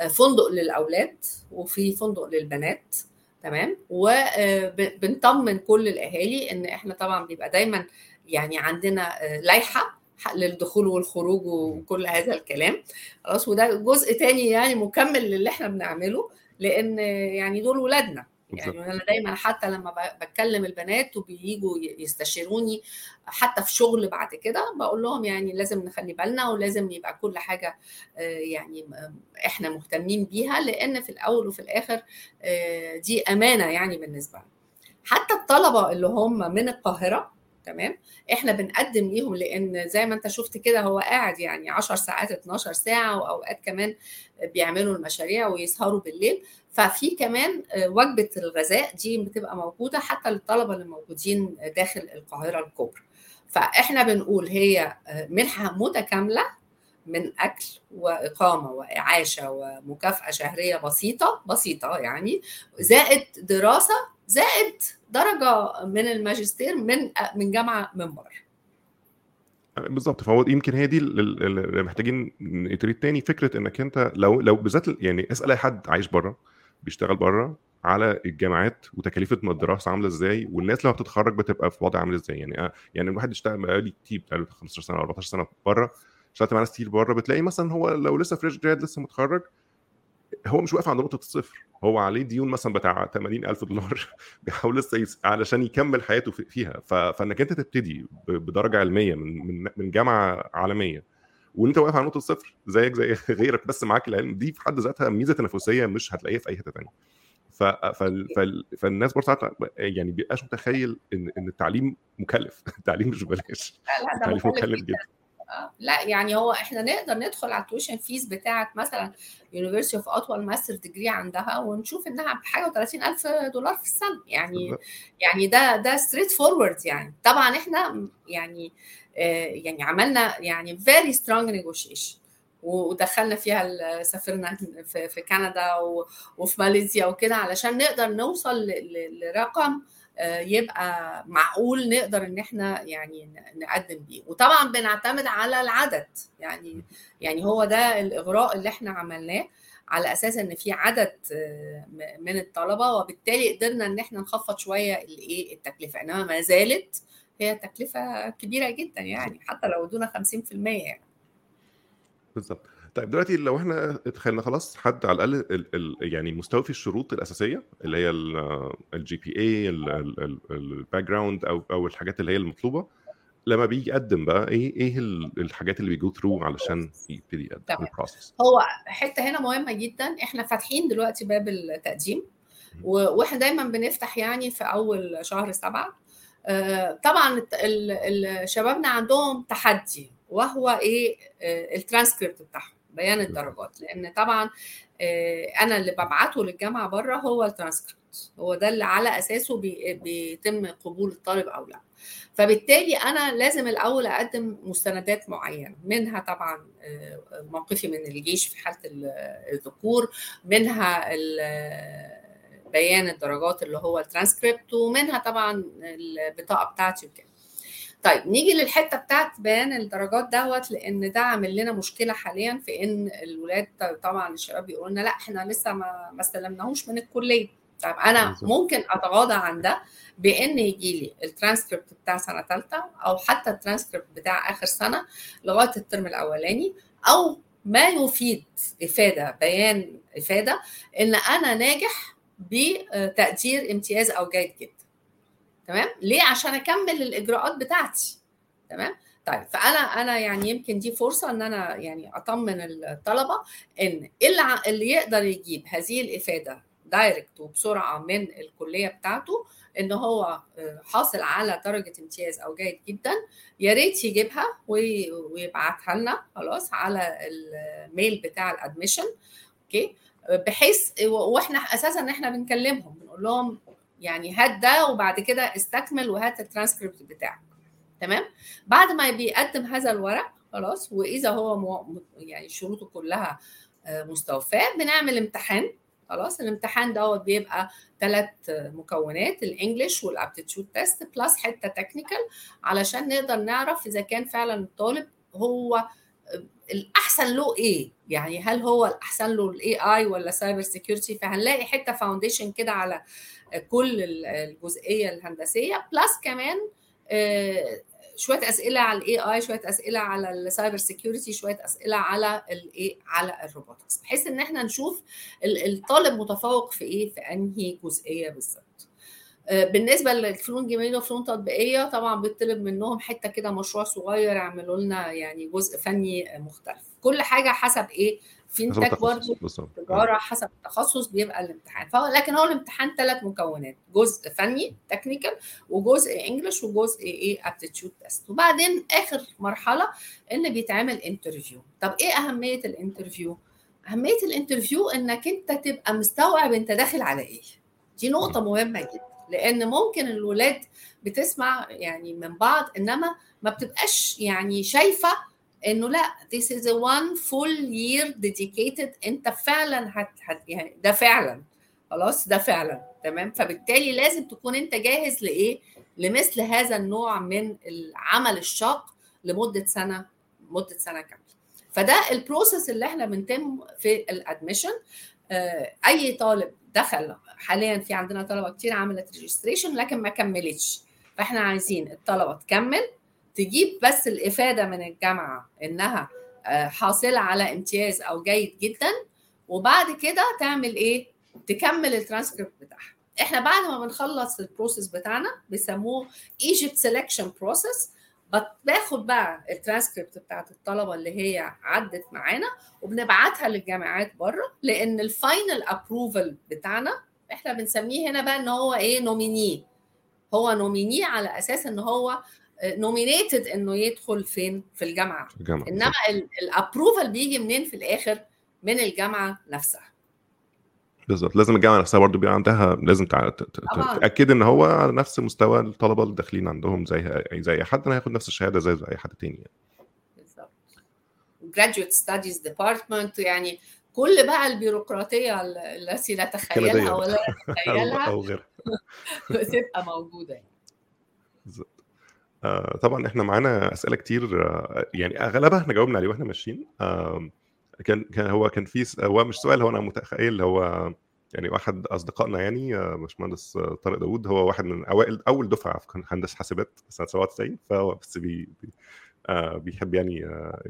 [SPEAKER 2] فندق للأولاد وفي فندق للبنات. تمام؟ وبنطمن كل الأهالي إن إحنا طبعا بيبقى دايما يعني عندنا لائحه للدخول والخروج وكل هذا الكلام. خلاص وده جزء تاني يعني مكمل للي إحنا بنعمله لأن يعني دول ولادنا. يعني أنا دايما حتى لما بتكلم البنات وبييجوا يستشيروني حتى في شغل بعد كده بقول لهم يعني لازم نخلي بالنا ولازم يبقى كل حاجة يعني إحنا مهتمين بيها لأن في الأول وفي الآخر دي أمانة يعني بالنسبة لنا. حتى الطلبة اللي هم من القاهرة تمام؟ إحنا بنقدم ليهم لأن زي ما أنت شفت كده هو قاعد يعني 10 ساعات 12 ساعة وأوقات كمان بيعملوا المشاريع ويسهروا بالليل. ففي كمان وجبة الغذاء دي بتبقى موجودة حتى للطلبة اللي موجودين داخل القاهرة الكبرى. فإحنا بنقول هي منحه متكاملة من أكل وإقامة وإعاشة ومكافأة شهرية بسيطة بسيطة يعني زائد دراسة زائد درجة من الماجستير من من جامعة من بره
[SPEAKER 1] بالظبط. فهو يمكن هي دي اللي محتاجين نتريد تاني فكرة إنك أنت لو لو بالذات يعني اسأل أي حد عايش بره بيشتغل بره على الجامعات وتكاليف الدراسه عاملة إزاي والناس لما بتتخرج بتبقى في وضع عامل إزاي. يعني يعني الواحد اشتغل بقالي كتير بقاله 15 سنة 14 سنة بره اشتغلت مع ناس كتير بره بتلاقي مثلا هو لو لسه فريش جراد لسه متخرج هو مش واقف عند نقطة الصفر. هو عليه ديون مثلا بتاع 80000 دولار بيحاول لسه علشان يكمل حياته فيها. فإنك أنت تبتدي بدرجة علمية من من جامعة عالمية وانت واقف على نقطة الصفر زيك زي غيرك بس معاك العلم. دي في حد ذاتها ميزة تنافسية مش هتلاقيها في أي حتة ثانية ف... فالناس برضه ساعات يعني بيبقاش متخيل إن إن التعليم مكلف. التعليم مش ببلاش.
[SPEAKER 2] لا لا التعليم مكلف جدا. لا يعني هو إحنا نقدر ندخل على ال tuition fees بتاعه مثلا University of أوتاوا ال master degree عندها ونشوف إنها بحاجة و30000 دولار في السنة. يعني يعني ده ده straightforward يعني. طبعا إحنا يعني يعني عملنا يعني very strong negotiation ودخلنا فيها سافرنا في كندا وفي ماليزيا وكده علشان نقدر نوصل لرقم يبقى معقول نقدر إن إحنا يعني نقدم بيه. وطبعا بنعتمد على العدد. يعني يعني هو ده الإغراء اللي إحنا عملناه على أساس إن في عدد من الطلبة وبالتالي قدرنا إن إحنا نخفض شوية الإيه التكلفة. إنما ما زالت هي تكلفة كبيرة جدا يعني حتى لو ادونا 50% يعني.
[SPEAKER 1] بالظبط. طيب دلوقتي لو إحنا اتخيلنا خلاص حد على الأقل ال ال يعني مستوفي الشروط الأساسية اللي هي ال GPA ال background أو أو الحاجات اللي هي المطلوبة لما بيجي يقدم بقى إيه إيه الحاجات اللي بي go through علشان يبتدي يقدم
[SPEAKER 2] ال process هو حتة هنا مهمة جدا. إحنا فاتحين دلوقتي باب التقديم وإحنا دايما بنفتح يعني في أول شهر سبعة. طبعا شبابنا عندهم تحدي وهو إيه؟ الترانسكريبت بتاعهم بيان الدرجات. لأن طبعا أنا اللي ببعته للجامعة بره هو الترانسكريبت. هو ده اللي على أساسه بيتم قبول الطالب أو لأ. فبالتالي أنا لازم الأول أقدم مستندات معينة. منها طبعا موقفي من الجيش في حالة الذكور. منها بيان الدرجات اللي هو الترانسكريبت ومنها طبعا البطاقة بتاعتي وكده. طيب نيجي للحتة بتاعت بيان الدرجات دوت لأن ده عامل لنا مشكلة حاليا في إن الولاد طبعا الشباب بيقولوا لنا لا إحنا لسه ما ما استلمناهوش من الكلية. طيب أنا ممكن أتغاضى عن ده بإن يجي لي الترانسكريبت بتاع سنة ثالثه أو حتى الترانسكريبت بتاع آخر سنة لغاية ال term الأولاني أو ما يفيد إفادة بيان إفادة إن أنا ناجح بتقدير امتياز أو جيد جدا تمام؟ ليه؟ عشان أكمل الإجراءات بتاعتي. تمام؟ طيب فأنا أنا يعني يمكن دي فرصة إن أنا يعني أطمن الطلبة إن اللي اللي يقدر يجيب هذه الإفادة direct وبسرعة من الكلية بتاعته إن هو حاصل على درجة امتياز أو جيد جدا يا ريت يجيبها ويبعتها لنا خلاص على ال mail بتاع ال admission okay بحيث وإحنا أساسا إحنا بنكلمهم بنقول لهم يعني هات ده وبعد كده استكمل وهات الترانسكريبت بتاعك. تمام؟ بعد ما بيقدم هذا الورق خلاص وإذا هو يعني شروطه كلها مستوفاة بنعمل امتحان. خلاص الامتحان دوت بيبقى ثلاث مكونات ال English وال aptitude test plus حتة technical علشان نقدر نعرف إذا كان فعلا الطالب هو الاحسن له إيه؟ يعني هل هو الأحسن له ال AI ولا cyber security فهنلاقي حتة foundation كده على كل الجزئية الهندسية. plus كمان شوية أسئلة على ال AI شوية أسئلة على ال cyber security شوية أسئلة على الايه على ال robotics. بحيث إن إحنا نشوف الطالب متفوق في إيه؟ في أنهي جزئية بالظبط. بالنسبة للفنون جميله وفنون تطبيقية طبعا بيطلب منهم حتة كده مشروع صغير يعملوا لنا يعني جزء فني مختلف. كل حاجة حسب إيه في انتاج برضه تجارة حسب التخصص بيبقى الامتحان. فهو لكن هو الامتحان ثلاث مكونات جزء فني technical وجزء English وجزء إيه aptitude test وبعدين آخر مرحلة إن بيتعمل interview طب إيه أهمية ال interview أهمية ال interview إنك أنت تبقى مستوعب أنت داخل على إيه. دي نقطة مهمة جدا لأن ممكن الولاد بتسمع يعني من بعض إنما ما بتبقاش يعني شايفة إنه لا this is a one full year dedicated. أنت فعلا هت, هت يعني ده فعلا. خلاص ده فعلا. تمام؟ فبالتالي لازم تكون أنت جاهز لإيه؟ لمثل هذا النوع من العمل الشاق لمدة سنة مدة سنة كاملة. فده ال process اللي إحنا بنتم في ال admission أي طالب دخل حاليا في عندنا طلبة كتير عملت registration لكن ما كملتش. فإحنا عايزين الطلبة تكمل. تجيب بس الإفادة من الجامعة إنها حاصلة على امتياز أو جيد جدا وبعد كده تعمل إيه؟ تكمل الترانسكريبت بتاعها. إحنا بعد ما بنخلص ال process بتاعنا بيسموه Egypt selection process باخد بقى الترانسكريبت بتاعت الطلبة اللي هي عدت معانا وبنبعتها للجامعات بره لأن ال final approval بتاعنا إحنا بنسميه هنا بقى إن هو إيه؟ nominee هو nominee على أساس إن هو nominated إنه يدخل فين؟ في
[SPEAKER 1] الجامعة, الجامعة.
[SPEAKER 2] إنما ال approval بيجي منين في الآخر؟ من الجامعة نفسها.
[SPEAKER 1] بالظبط. لازم الجامعة نفسها برضو بيبقى عندها لازم تع... تاكد إن هو على نفس مستوى الطلبة اللي داخلين عندهم زي زي أي حد هياخد نفس الشهادة زي أي حد تاني يعني.
[SPEAKER 2] بالظبط. Graduate studies department يعني كل بقى البيروقراطية التي لا تخيلها ولا تتخيلها
[SPEAKER 1] أو غيرها.
[SPEAKER 2] بتبقى موجودة يعني.
[SPEAKER 1] بالظبط. آه طبعا إحنا معانا أسئلة كتير آه يعني أغلبها إحنا جاوبنا عليه وإحنا ماشيين. آه كان كان هو كان في هو مش سؤال هو أنا متخيل هو يعني واحد أصدقائنا يعني باشمهندس طارق داوود هو واحد من أوائل أول دفعة في هندسة حاسبات سنة 97 فهو بس بي, آه بيحب يعني آه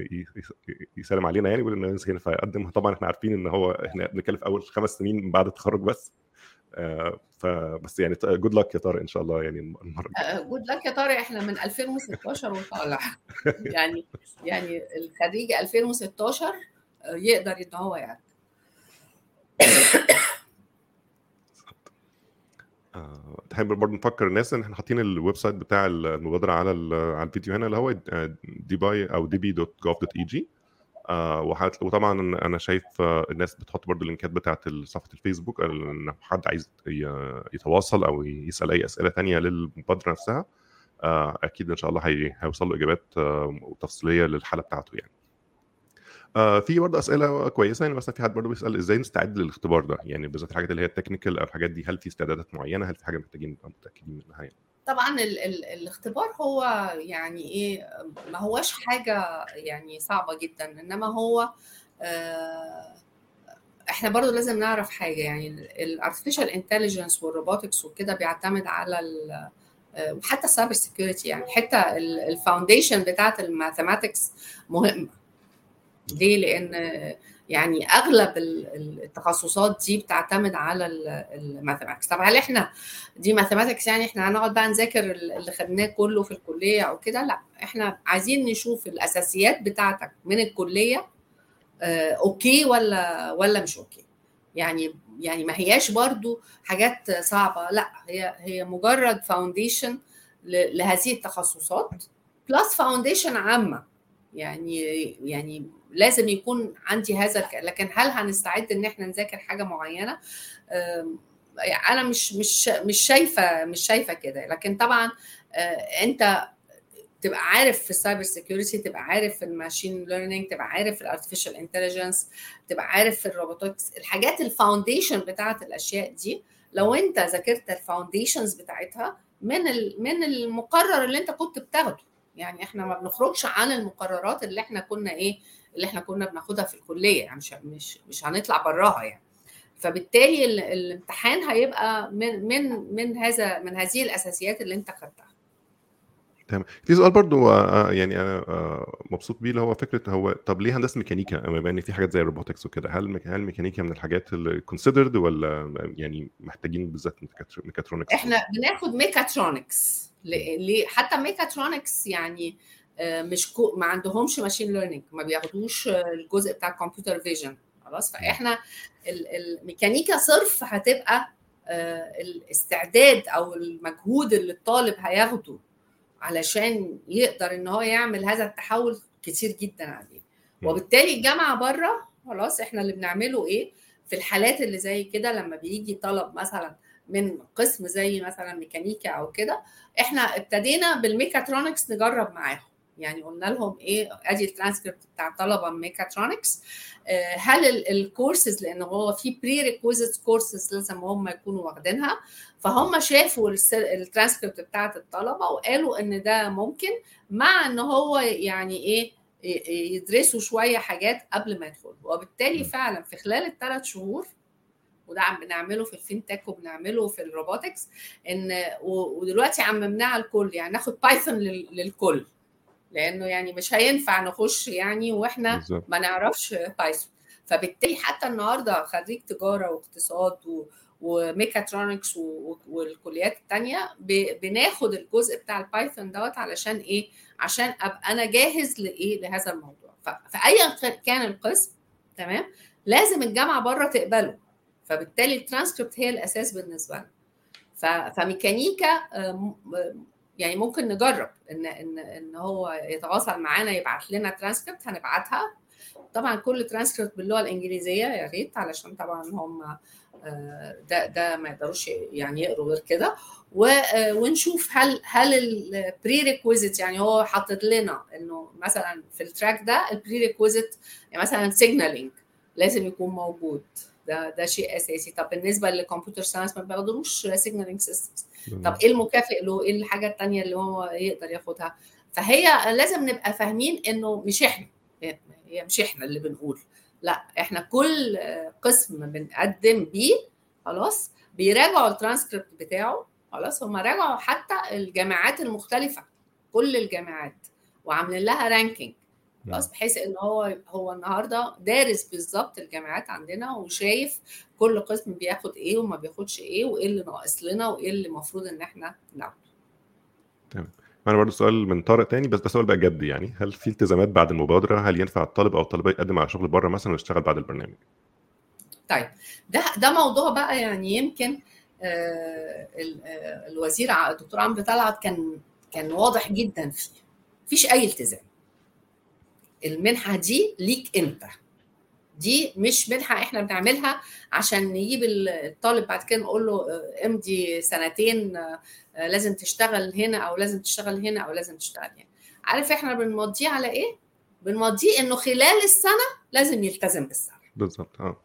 [SPEAKER 1] يسلم علينا يعني ويقول لنا هنا فيقدم طبعا إحنا عارفين إن هو إحنا بنتكلم في أول خمس سنين بعد التخرج بس. آه فبس يعني good luck يا طارق إن شاء الله يعني المرة
[SPEAKER 2] good luck يا طارق إحنا من 2016 وطالع. يعني يعني الخريج 2016 يقدر إن هو يعني
[SPEAKER 1] آه، تحب برضه نفكر الناس إن إحنا حاطين ال website بتاع المبادرة على على الفيديو هنا اللي هو DPI أو DPI dot gov dot EG وطبعا أنا شايف الناس بتحط برضه ال linkات بتاعت صفحة الفيسبوك إن حد عايز يتواصل أو يسأل أي أسئلة تانية للمبادرة نفسها آه، أكيد إن شاء الله هيوصل له إجابات تفصيلية للحالة بتاعته يعني. آه في برضه أسئلة كويسة يعني مثلا في حد برضه بيسأل إزاي نستعد للاختبار ده؟ يعني بالذات الحاجات اللي هي ال technical أو الحاجات دي هل في استعدادات معينة؟ هل في حاجة محتاجين نبقى متأكدين منها يعني؟
[SPEAKER 2] طبعا ال ال الاختبار هو يعني إيه ما هوش حاجة يعني صعبة جدا إنما هو آه إحنا برضو لازم نعرف حاجة يعني ال artificial intelligence وال robotics وكده بيعتمد على وحتى ال cyber security يعني حتى ال foundation بتاعت ال mathematics مهمة ليه؟ لأن يعني أغلب التخصصات دي بتعتمد على ال mathematics طب هل إحنا دي mathematics يعني إحنا هنقعد بقى نذاكر اللي خدناه كله في الكلية أو كده؟ لأ إحنا عايزين نشوف الأساسيات بتاعتك من الكلية آه okay ولا ولا مش okay؟ يعني يعني ما هياش برضو حاجات صعبة. لأ هي هي مجرد foundation لهذه التخصصات plus foundation عامة. يعني يعني لازم يكون عندي هذا لكن هل هنستعد إن إحنا نذاكر حاجة معينة؟ أنا مش مش مش شايفة مش شايفة كده. لكن طبعا أنت تبقى عارف في ال cyber security تبقى عارف في ال machine learning تبقى عارف في ال artificial intelligence تبقى عارف في ال robotics الحاجات ال foundation بتاعت الأشياء دي لو أنت ذاكرت ال foundations بتاعتها من من المقرر اللي أنت كنت بتاخده. يعني إحنا ما بنخرجش عن المقررات اللي إحنا كنا إيه اللي إحنا كنا بناخدها في الكلية يعني مش مش مش هنطلع براها يعني. فبالتالي الامتحان هيبقى من من من هذا من هذه الأساسيات اللي انت خدتها.
[SPEAKER 1] تمام. في سؤال برضو يعني أنا مبسوط بيه اللي هو فكرة هو طب ليه هندسة ميكانيكا؟ بما إن في حاجات زي ال robotics وكده هل هل الميكانيكا من الحاجات اللي considered ولا يعني محتاجين بالذات ميكاترونكس؟
[SPEAKER 2] إحنا بناخد ميكاترونكس ليه؟ حتى ميكاترونكس يعني مش كو ما عندهمش machine learning ما بياخدوش الجزء بتاع ال computer vision خلاص؟ فإحنا الميكانيكا صرف هتبقى الاستعداد أو المجهود اللي الطالب هياخده علشان يقدر إن هو يعمل هذا التحول كتير جدا عليه. وبالتالي الجامعة بره خلاص إحنا اللي بنعمله إيه؟ في الحالات اللي زي كده لما بيجي طلب مثلا من قسم زي مثلا ميكانيكا أو كده إحنا ابتدينا بالميكاترونكس نجرب معاهم. يعني قلنا لهم إيه أدي الترانسكريبت بتاع طلبة ميكاترونكس. هل الكورسز لأن هو في prerequisite courses لازم هم يكونوا واخدينها. فهم شافوا الترانسكريبت بتاعت الطلبة وقالوا إن ده ممكن مع إن هو يعني إيه يدرسوا شوية حاجات قبل ما يدخلوا. وبالتالي فعلا في خلال الثلاث شهور وده عم بنعمله في ال fintech وبنعمله في ال robotics إن ودلوقتي عممناه على الكل يعني ناخد Python للكل. لأنه يعني مش هينفع نخش يعني وإحنا بالزبط. ما نعرفش Python فبالتالي حتى النهارده خريج تجارة واقتصاد و... وميكاترونكس و... والكليات التانية ب... بناخد الجزء بتاع ال Python دوت علشان إيه؟ عشان أبقى أنا جاهز لإيه؟ لهذا الموضوع. ف... فأيا كان القسم تمام؟ لازم الجامعة بره تقبله. فبالتالي الترانسكريبت هي الأساس بالنسبة لنا. ف... فميكانيكا يعني ممكن نجرب ان ان إن هو يتواصل معانا يبعت لنا ترانسكريبت هنبعتها. طبعا كل ترانسكريبت باللغة الإنجليزية يا ريت علشان طبعا هم ده ده ما يقدروش يعني يقروا غير كده. ونشوف هل هل ال prerequisite يعني هو حاطط لنا إنه مثلا في ال track ده ال prerequisite يعني مثلا signaling لازم يكون موجود. ده ده شيء أساسي. طب بالنسبة لل computer science ما بياخدوش signaling systems طب إيه المكافئ له؟ إيه الحاجة الثانية اللي هو يقدر ياخدها؟ فهي لازم نبقى فاهمين إنه مش إحنا. هي مش إحنا اللي بنقول. لا إحنا كل قسم بنقدم بيه خلاص بيراجعوا الترانسكريبت بتاعه خلاص. هم راجعوا حتى الجامعات المختلفة كل الجامعات وعاملين لها رانكينج خلاص بحيث إن هو هو النهارده دارس بالظبط الجامعات عندنا وشايف كل قسم بياخد إيه وما بياخدش إيه وإيه اللي ناقص لنا وإيه اللي المفروض إن إحنا ناخده.
[SPEAKER 1] تمام. أنا برضه سؤال من طارق تاني بس ده سؤال بقى جد يعني هل في التزامات بعد المبادرة هل ينفع الطالب أو الطالبة يقدم على شغل بره مثلا ويشتغل بعد البرنامج؟
[SPEAKER 2] طيب ده ده موضوع بقى يعني يمكن آه الوزير الدكتور عمرو طلعت كان كان واضح جدا فيه مفيش أي التزام المنحة دي ليك انت. دي مش منحة إحنا بنعملها عشان نجيب الطالب بعد كده نقول له امضي سنتين لازم تشتغل هنا أو لازم تشتغل هنا أو لازم تشتغل هنا. عارف إحنا بنمضيه على إيه؟ بنمضيه انه خلال السنة لازم يلتزم بالسنه
[SPEAKER 1] بالظبط آه.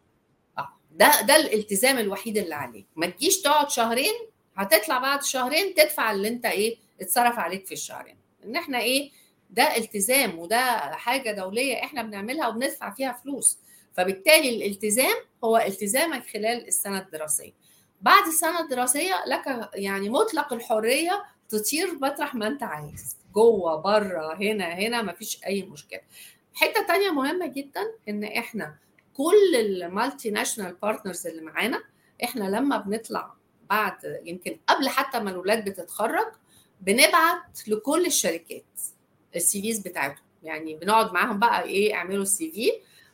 [SPEAKER 2] آه ده ده الالتزام الوحيد اللي عليك ما تجيش تقعد شهرين هتطلع بعد شهرين تدفع اللي انت إيه اتصرف عليك في الشهرين. ان إحنا إيه ده التزام وده حاجة دولية إحنا بنعملها وبندفع فيها فلوس. فبالتالي الالتزام هو التزامك خلال السنة الدراسية. بعد السنة الدراسية لك يعني مطلق الحرية تطير مطرح ما أنت عايز. جوه بره هنا هنا مفيش أي مشكلة. حتة تانية مهمة جدا إن إحنا كل ال multinational partners اللي معانا إحنا لما بنطلع بعد يمكن قبل حتى ما الولاد بتتخرج بنبعت لكل الشركات. ال CVs بتاعتهم يعني بنقعد معاهم بقى إيه اعملوا ال CV.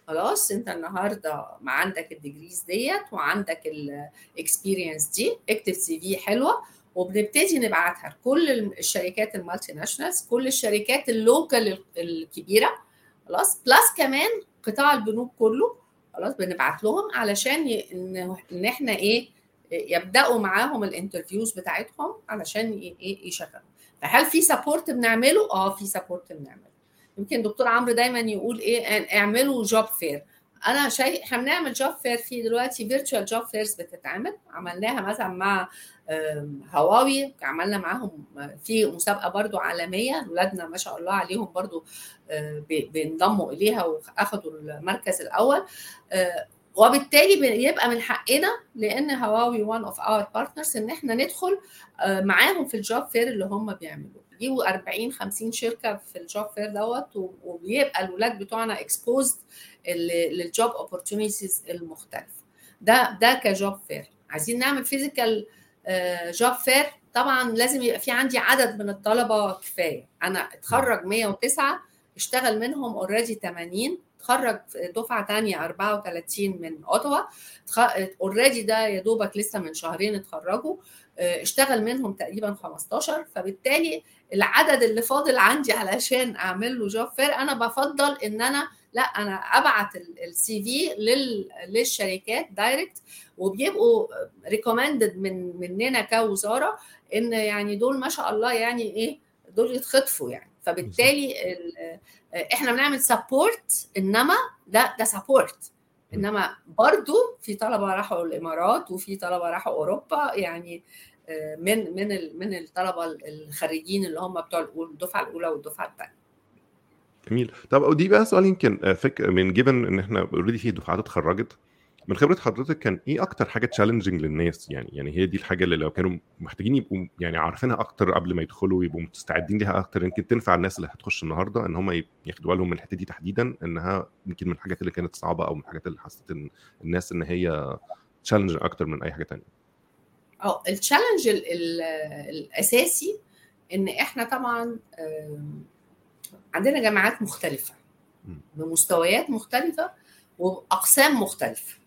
[SPEAKER 2] خلاص أنت النهارده ما عندك ال degrees ديت وعندك ال experience دي اكتب CV حلوة وبنبتدي نبعتها لكل الشركات ال multinationals كل الشركات ال local الكبيرة. خلاص plus كمان قطاع البنوك كله. خلاص بنبعت لهم علشان. إن إحنا إيه يبدأوا معاهم ال interviews بتاعتهم علشان إيه يشغلوا. فهل في support بنعمله؟ آه في support بنعمله. يمكن دكتور عمرو دايما يقول إيه اعملوا job fair. أنا شيء إحنا بنعمل job fair في دلوقتي virtual job fairs بتتعمل عملناها مثلا مع هواوي عملنا معاهم في مسابقة برضو عالمية ولادنا ما شاء الله عليهم برضو بينضموا إليها وأخدوا المركز الأول وبالتالي بيبقى من حقنا لأن هواوي one of our partners إن إحنا ندخل معاهم في ال job fair اللي هم بيعملوه. بيجيبوا 40 50 شركة في ال job fair دوت وبيبقى الولاد بتوعنا exposed لل job opportunities المختلفة. ده ده ك job fair عايزين نعمل physical job fair طبعا لازم يبقى في عندي عدد من الطلبة كفاية. أنا اتخرج 109 اشتغل منهم already 80 اتخرج دفعة ثانية 34 من اوتوا already ده يا دوبك لسه من شهرين اتخرجوا اشتغل منهم تقريبا 15 فبالتالي العدد اللي فاضل عندي علشان أعمل له job fair أنا بفضل إن أنا لا أنا أبعت ال CV للشركات direct وبيبقوا recommended من مننا كوزارة إن يعني دول ما شاء الله يعني إيه دول يتخطفوا يعني. فبالتالي إحنا بنعمل support إنما ده ده support إنما برضو في طلبة راحوا الإمارات وفي طلبة راحوا أوروبا يعني من من من الطلبة الخريجين اللي هم بتوع الدفعة الأولى والدفعة الثانية
[SPEAKER 1] جميل. طب ودي بقى سؤال يمكن فك من given إن إحنا already في دفعات اتخرجت. من خبرة حضرتك كان إيه أكتر حاجة challenging للناس؟ يعني يعني هي دي الحاجة اللي لو كانوا محتاجين يبقوا يعني عارفينها أكتر قبل ما يدخلوا يبقوا مستعدين ليها أكتر يمكن تنفع الناس اللي هتخش النهارده إن هم ياخدوا بالهم من الحتة دي تحديدا إنها يمكن من الحاجات اللي كانت صعبة أو من الحاجات اللي حسيت إن الناس إن هي challenge أكتر من أي حاجة ثانية
[SPEAKER 2] آه ال challenge الأساسي إن إحنا طبعا عندنا جامعات مختلفة بمستويات مختلفة واقسام مختلفة.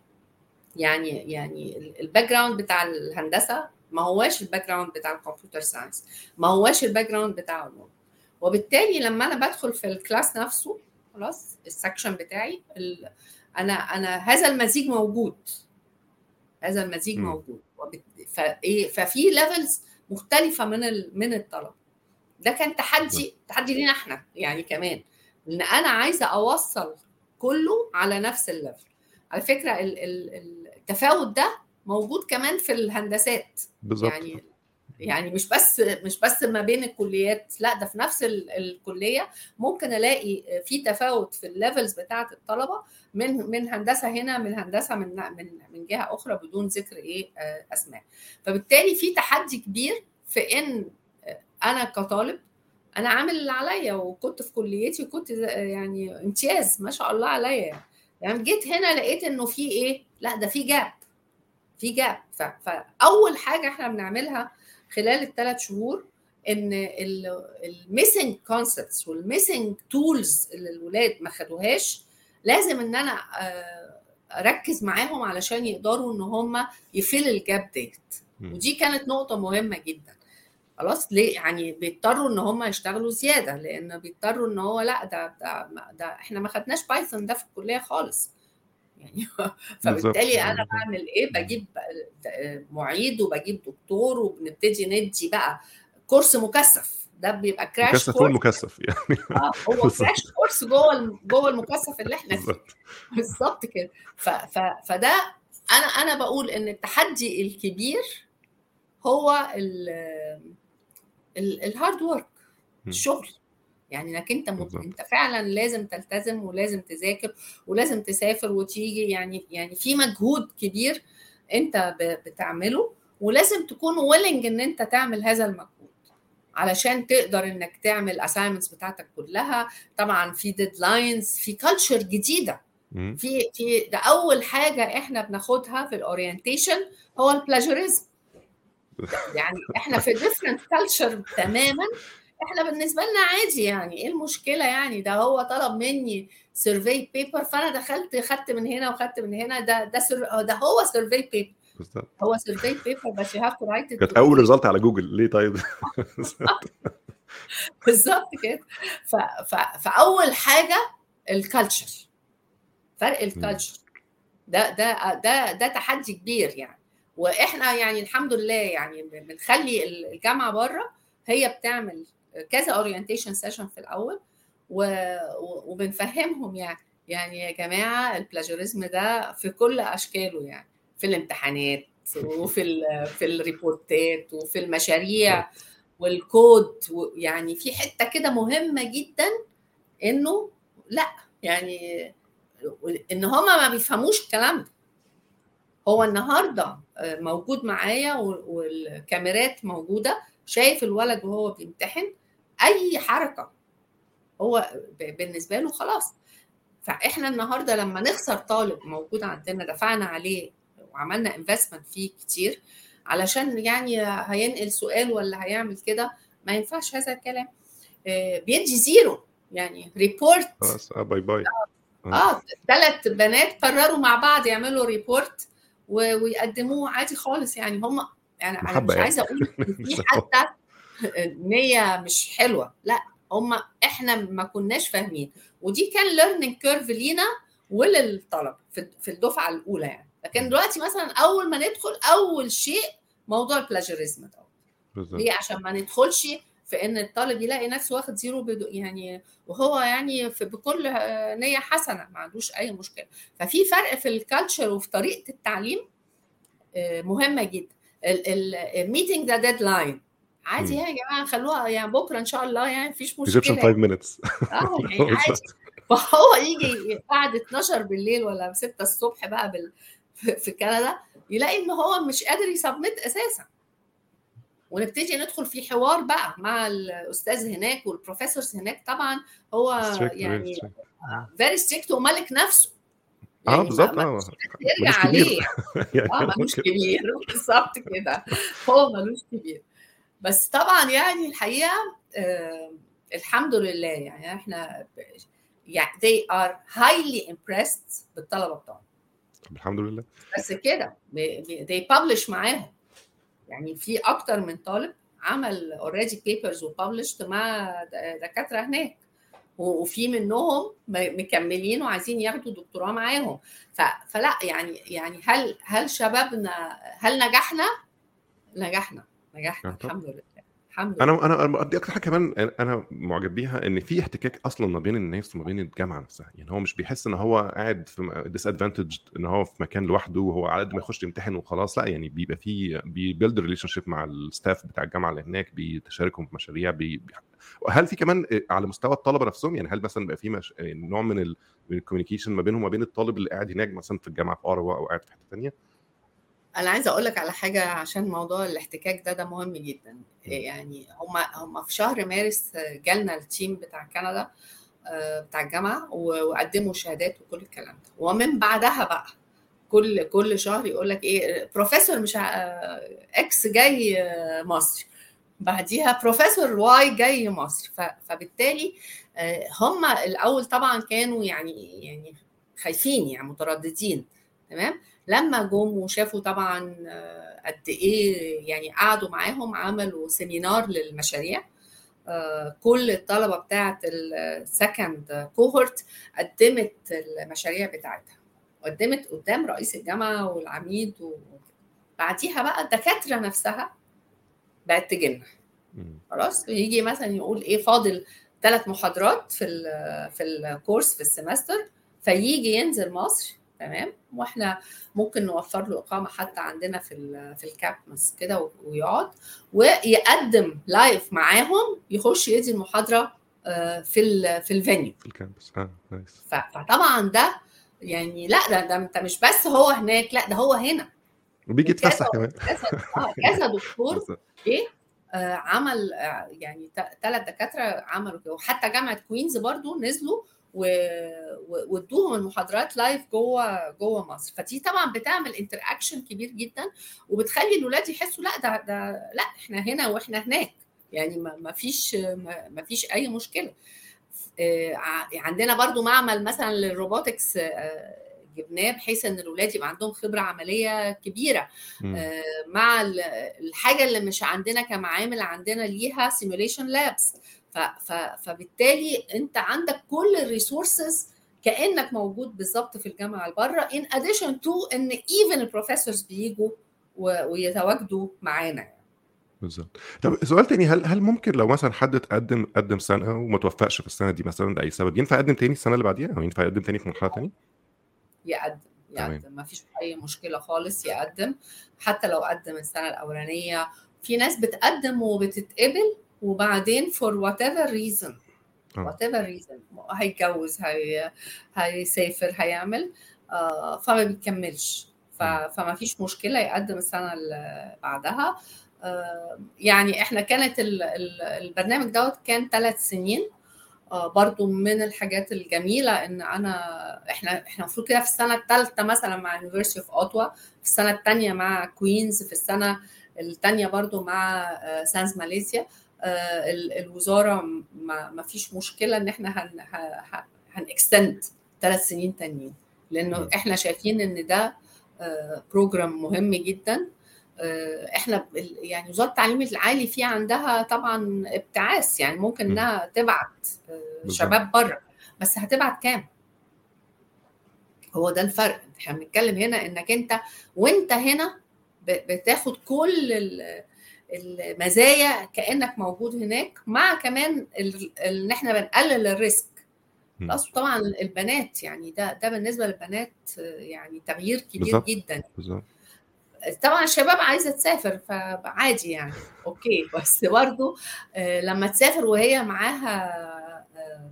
[SPEAKER 2] يعني يعني ال background بتاع الهندسة ما هواش ال background بتاع ال computer science ما هواش ال background بتاع علوم وبالتالي لما أنا بدخل في ال class نفسه خلاص ال section بتاعي أنا أنا هذا المزيج موجود. هذا المزيج م. موجود. فإيه ففي levels مختلفة من من الطلبة. ده كان تحدي تحدي لينا إحنا يعني كمان. إن أنا عايزة أوصل كله على نفس ال level على فكرة التفاوت ده موجود كمان في الهندسات.
[SPEAKER 1] بالظبط.
[SPEAKER 2] يعني يعني مش بس مش بس ما بين الكليات لا ده في نفس الكلية ممكن ألاقي في تفاوت في ال levels بتاعة الطلبة من من هندسة هنا من هندسة من من من جهة أخرى بدون ذكر إيه أسماء. فبالتالي في تحدي كبير في إن أنا كطالب أنا عامل اللي عليا وكنت في كليتي وكنت يعني امتياز ما شاء الله عليا. يعني. يعني جيت هنا لقيت إنه في إيه؟ لا ده في gap في gap فأول حاجة إحنا بنعملها خلال الثلاث شهور إن ال missing concepts وال missing tools اللي الولاد ما خدوهاش لازم إن أنا أركز معاهم علشان يقدروا إن هم يـ fill ال gap ديت ودي كانت نقطة مهمة جدا. خلاص ليه؟ يعني بيضطروا إن هم يشتغلوا زيادة لأن بيضطروا إن هو لأ ده ده, ده إحنا ما خدناش Python ده في الكلية خالص. يعني فبالتالي أنا بعمل إيه؟ بجيب معيد وبجيب دكتور وبنبتدي ندي بقى course مكثف. ده بيبقى crash
[SPEAKER 1] مكثف
[SPEAKER 2] course
[SPEAKER 1] مكثف يعني.
[SPEAKER 2] آه هو crash course جوه جوه المكثف اللي إحنا فيه. بالظبط. كده. فده أنا أنا بقول إن التحدي الكبير هو ال hard work الشغل يعني إنك أنت مت... أنت فعلا لازم تلتزم ولازم تذاكر ولازم تسافر وتيجي. يعني يعني في مجهود كبير أنت بتعمله ولازم تكون willing إن أنت تعمل هذا المجهود علشان تقدر إنك تعمل assignments بتاعتك كلها. طبعا في deadlines في culture جديدة. في في ده أول حاجة إحنا بناخدها في ال orientation هو ال plagiarism يعني إحنا في different culture تماما. إحنا بالنسبة لنا عادي يعني. إيه المشكلة يعني؟ ده هو طلب مني survey paper فأنا دخلت خدت من هنا وخدت من هنا. ده ده سر... ده هو survey paper
[SPEAKER 1] بالظبط.
[SPEAKER 2] هو survey paper بس you have to write
[SPEAKER 1] كانت أول result على جوجل ليه طيب؟
[SPEAKER 2] بالظبط كده. ف... ف... فأول حاجة ال culture فرق ال culture ده ده ده ده تحدي كبير يعني. وإحنا يعني الحمد لله يعني بنخلي الجامعة بره هي بتعمل كذا orientation session في الأول. وبنفهمهم يعني يعني يا جماعة ال plagiarism ده في كل أشكاله يعني في الامتحانات وفي في الريبورتات وفي المشاريع والكود يعني في حتة كده مهمة جدا إنه لأ يعني إن هما ما بيفهموش الكلام ده هو النهارده موجود معايا والكاميرات موجوده. شايف الولد وهو بيمتحن أي حركة هو بالنسبة له خلاص. فإحنا النهارده لما نخسر طالب موجود عندنا دفعنا عليه وعملنا investment فيه كتير علشان يعني هينقل سؤال ولا هيعمل كده ما ينفعش هذا الكلام. بيدي zero يعني report
[SPEAKER 1] خلاص bye bye
[SPEAKER 2] آه ثلاث بنات قرروا مع بعض يعملوا report ويقدموه عادي خالص يعني. هم يعني أنا مش عايزة أقول في حتى نية مش حلوة. لا هم إحنا ما كناش فاهمين. ودي كان learning curve لينا وللطلب في الدفعة الأولى يعني. لكن دلوقتي مثلا أول ما ندخل أول شيء موضوع ال plagiarism ده. ليه؟ عشان ما ندخلش في إن الطالب يلاقي نفسه واخد zero يعني وهو يعني في بكل نية حسنة ما عندوش أي مشكلة. ففي فرق في ال culture وفي طريقة التعليم مهمة جدا. ال meeting ده deadline عادي يا جماعة خلوها يعني بكرة إن شاء الله يعني مفيش مشكلة.
[SPEAKER 1] Egyptian 5 minutes
[SPEAKER 2] آه يعني عادي. فهو يجي بعد 12 بالليل ولا 6 الصبح بقى بال... في كندا يلاقي إن هو مش قادر يـ submit أساسا. ونبتدي ندخل في حوار بقى مع الأستاذ هناك وال professors هناك. طبعا هو يعني very strict وملوش كبير.
[SPEAKER 1] آه بالظبط. آه
[SPEAKER 2] يرجع عليه. آه ملوش كبير. بالظبط كده. هو ملوش كبير. بس طبعا يعني الحقيقة آه الحمد لله يعني إحنا يعني they are highly impressed بالطلبة بتوعنا.
[SPEAKER 1] الحمد لله.
[SPEAKER 2] بس كده they publish معاهم. يعني في أكتر من طالب عمل already papers و published مع دكاترة هناك. وفي منهم مكملين وعايزين ياخدوا دكتوراه معاهم. فلا يعني يعني هل هل شبابنا هل نجحنا؟ نجحنا نجحنا الحمد لله. الحمد
[SPEAKER 1] لله. أنا أنا دي أكتر حاجة كمان أنا معجب بيها إن في احتكاك أصلا ما بين الناس وما بين الجامعة نفسها. يعني هو مش بيحس إن هو قاعد في disadvantage إن هو في مكان لوحده وهو على قد ما يخش يمتحن وخلاص. لأ يعني بيبقى في بيـ build relationship مع ال staff بتاع الجامعة اللي هناك بتشاركهم في مشاريع بي هل في كمان على مستوى الطلبة نفسهم؟ يعني هل مثلا بقى في مش... نوع من ال communication ما بينهم وما بين الطالب اللي قاعد هناك مثلا في الجامعة في اروى أو قاعد في حتة ثانية؟
[SPEAKER 2] أنا عايزة أقول لك على حاجة عشان موضوع الاحتكاك ده ده مهم جدا. يعني هم هم في شهر مارس جالنا ال team بتاع كندا بتاع الجامعة وقدموا شهادات وكل الكلام ده. ومن بعدها بقى كل كل شهر يقول لك إيه بروفيسور مش X جاي مصر بعديها professor Y جاي مصر. فبالتالي هم الأول طبعا كانوا يعني يعني خايفين يعني مترددين تمام؟ لما جم وشافوا طبعا قد إيه يعني قعدوا معاهم عملوا seminar للمشاريع كل الطلبة بتاعه ال second cohort قدمت المشاريع بتاعتها وقدمت قدام رئيس الجامعة والعميد بعديها بقى الدكاترة نفسها بقت تجينا خلاص يجي مثلا يقول إيه فاضل ثلاث محاضرات في ال في ال course في ال semester فيجي ينزل مصر تمام؟ وإحنا ممكن نوفر له إقامة حتى عندنا في في ال campus كده ويقعد ويقدم live معاهم يخش يدي المحاضرة في ال في ال venue
[SPEAKER 1] في ال campus آه nice
[SPEAKER 2] فطبعا ده يعني لا ده, ده انت مش بس هو هناك لا ده هو هنا.
[SPEAKER 1] وبيجي يتفسح كمان.
[SPEAKER 2] كذا آه كذا دكتور إيه آه عمل آه يعني ثلاث دكاترة عملوا كده. وحتى جامعة كوينز برضو نزلوا وادوهم المحاضرات live جوه جوه مصر. فدي طبعا بتعمل interaction كبير جدا وبتخلي الولاد يحسوا لا ده ده لا إحنا هنا وإحنا هناك. يعني ما فيش ما فيش أي مشكلة. عندنا برضو معمل مثلا لل robotics جبناه بحيث إن الاولاد يبقى عندهم خبرة عملية كبيرة. م. مع الحاجة اللي مش عندنا كمعامل عندنا ليها simulation labs فبالتالي انت عندك كل ال resources كأنك موجود بالظبط في الجامعة بره in addition to إن even ال professors بيجوا ويتواجدوا معانا.
[SPEAKER 1] بالظبط. طب سؤال تاني هل هل ممكن لو مثلا حد تقدم قدم سنة وما توفقش في السنة دي مثلا لأي سبب ينفع يقدم تاني السنة اللي بعديها؟ أو ينفع يقدم تاني في مرحلة تانية؟
[SPEAKER 2] يقدم يقدم. ما فيش أي مشكلة خالص يقدم. حتى لو قدم السنة الأولانية في ناس بتقدم وبتتقبل وبعدين for whatever reason whatever reason هيتجوز هي هيسافر هيعمل آه فما بيكملش. فما فيش مشكلة يقدم السنة اللي بعدها. آه يعني إحنا كانت ال ال البرنامج دوت كان ثلاث سنين. آه برضو من الحاجات الجميلة إن أنا إحنا إحنا المفروض كده في السنة الثالثه مثلا مع University of Ottawa في السنة الثانية مع كوينز في السنة الثانية برضو مع سانز ماليزيا الوزارة ما فيش مشكلة إن إحنا هن هن extend ثلاث سنين تانيين. لأنه إحنا شايفين إن ده program مهم جدا. إحنا يعني وزارة التعليم العالي في عندها طبعا ابتعاث. يعني ممكن إنها تبعت شباب بره. بس هتبعت كام؟ هو ده الفرق. إحنا بنتكلم هنا إنك أنت وأنت هنا بتاخد كل المزايا كأنك موجود هناك مع كمان إن إحنا بنقلل الريسك. خلاص طبعا البنات يعني ده ده بالنسبة للبنات يعني تغيير كبير بالزبط. جدا.
[SPEAKER 1] بالظبط.
[SPEAKER 2] طبعا الشباب عايزة تسافر فعادي يعني. okay. بس برضه لما تسافر وهي معاها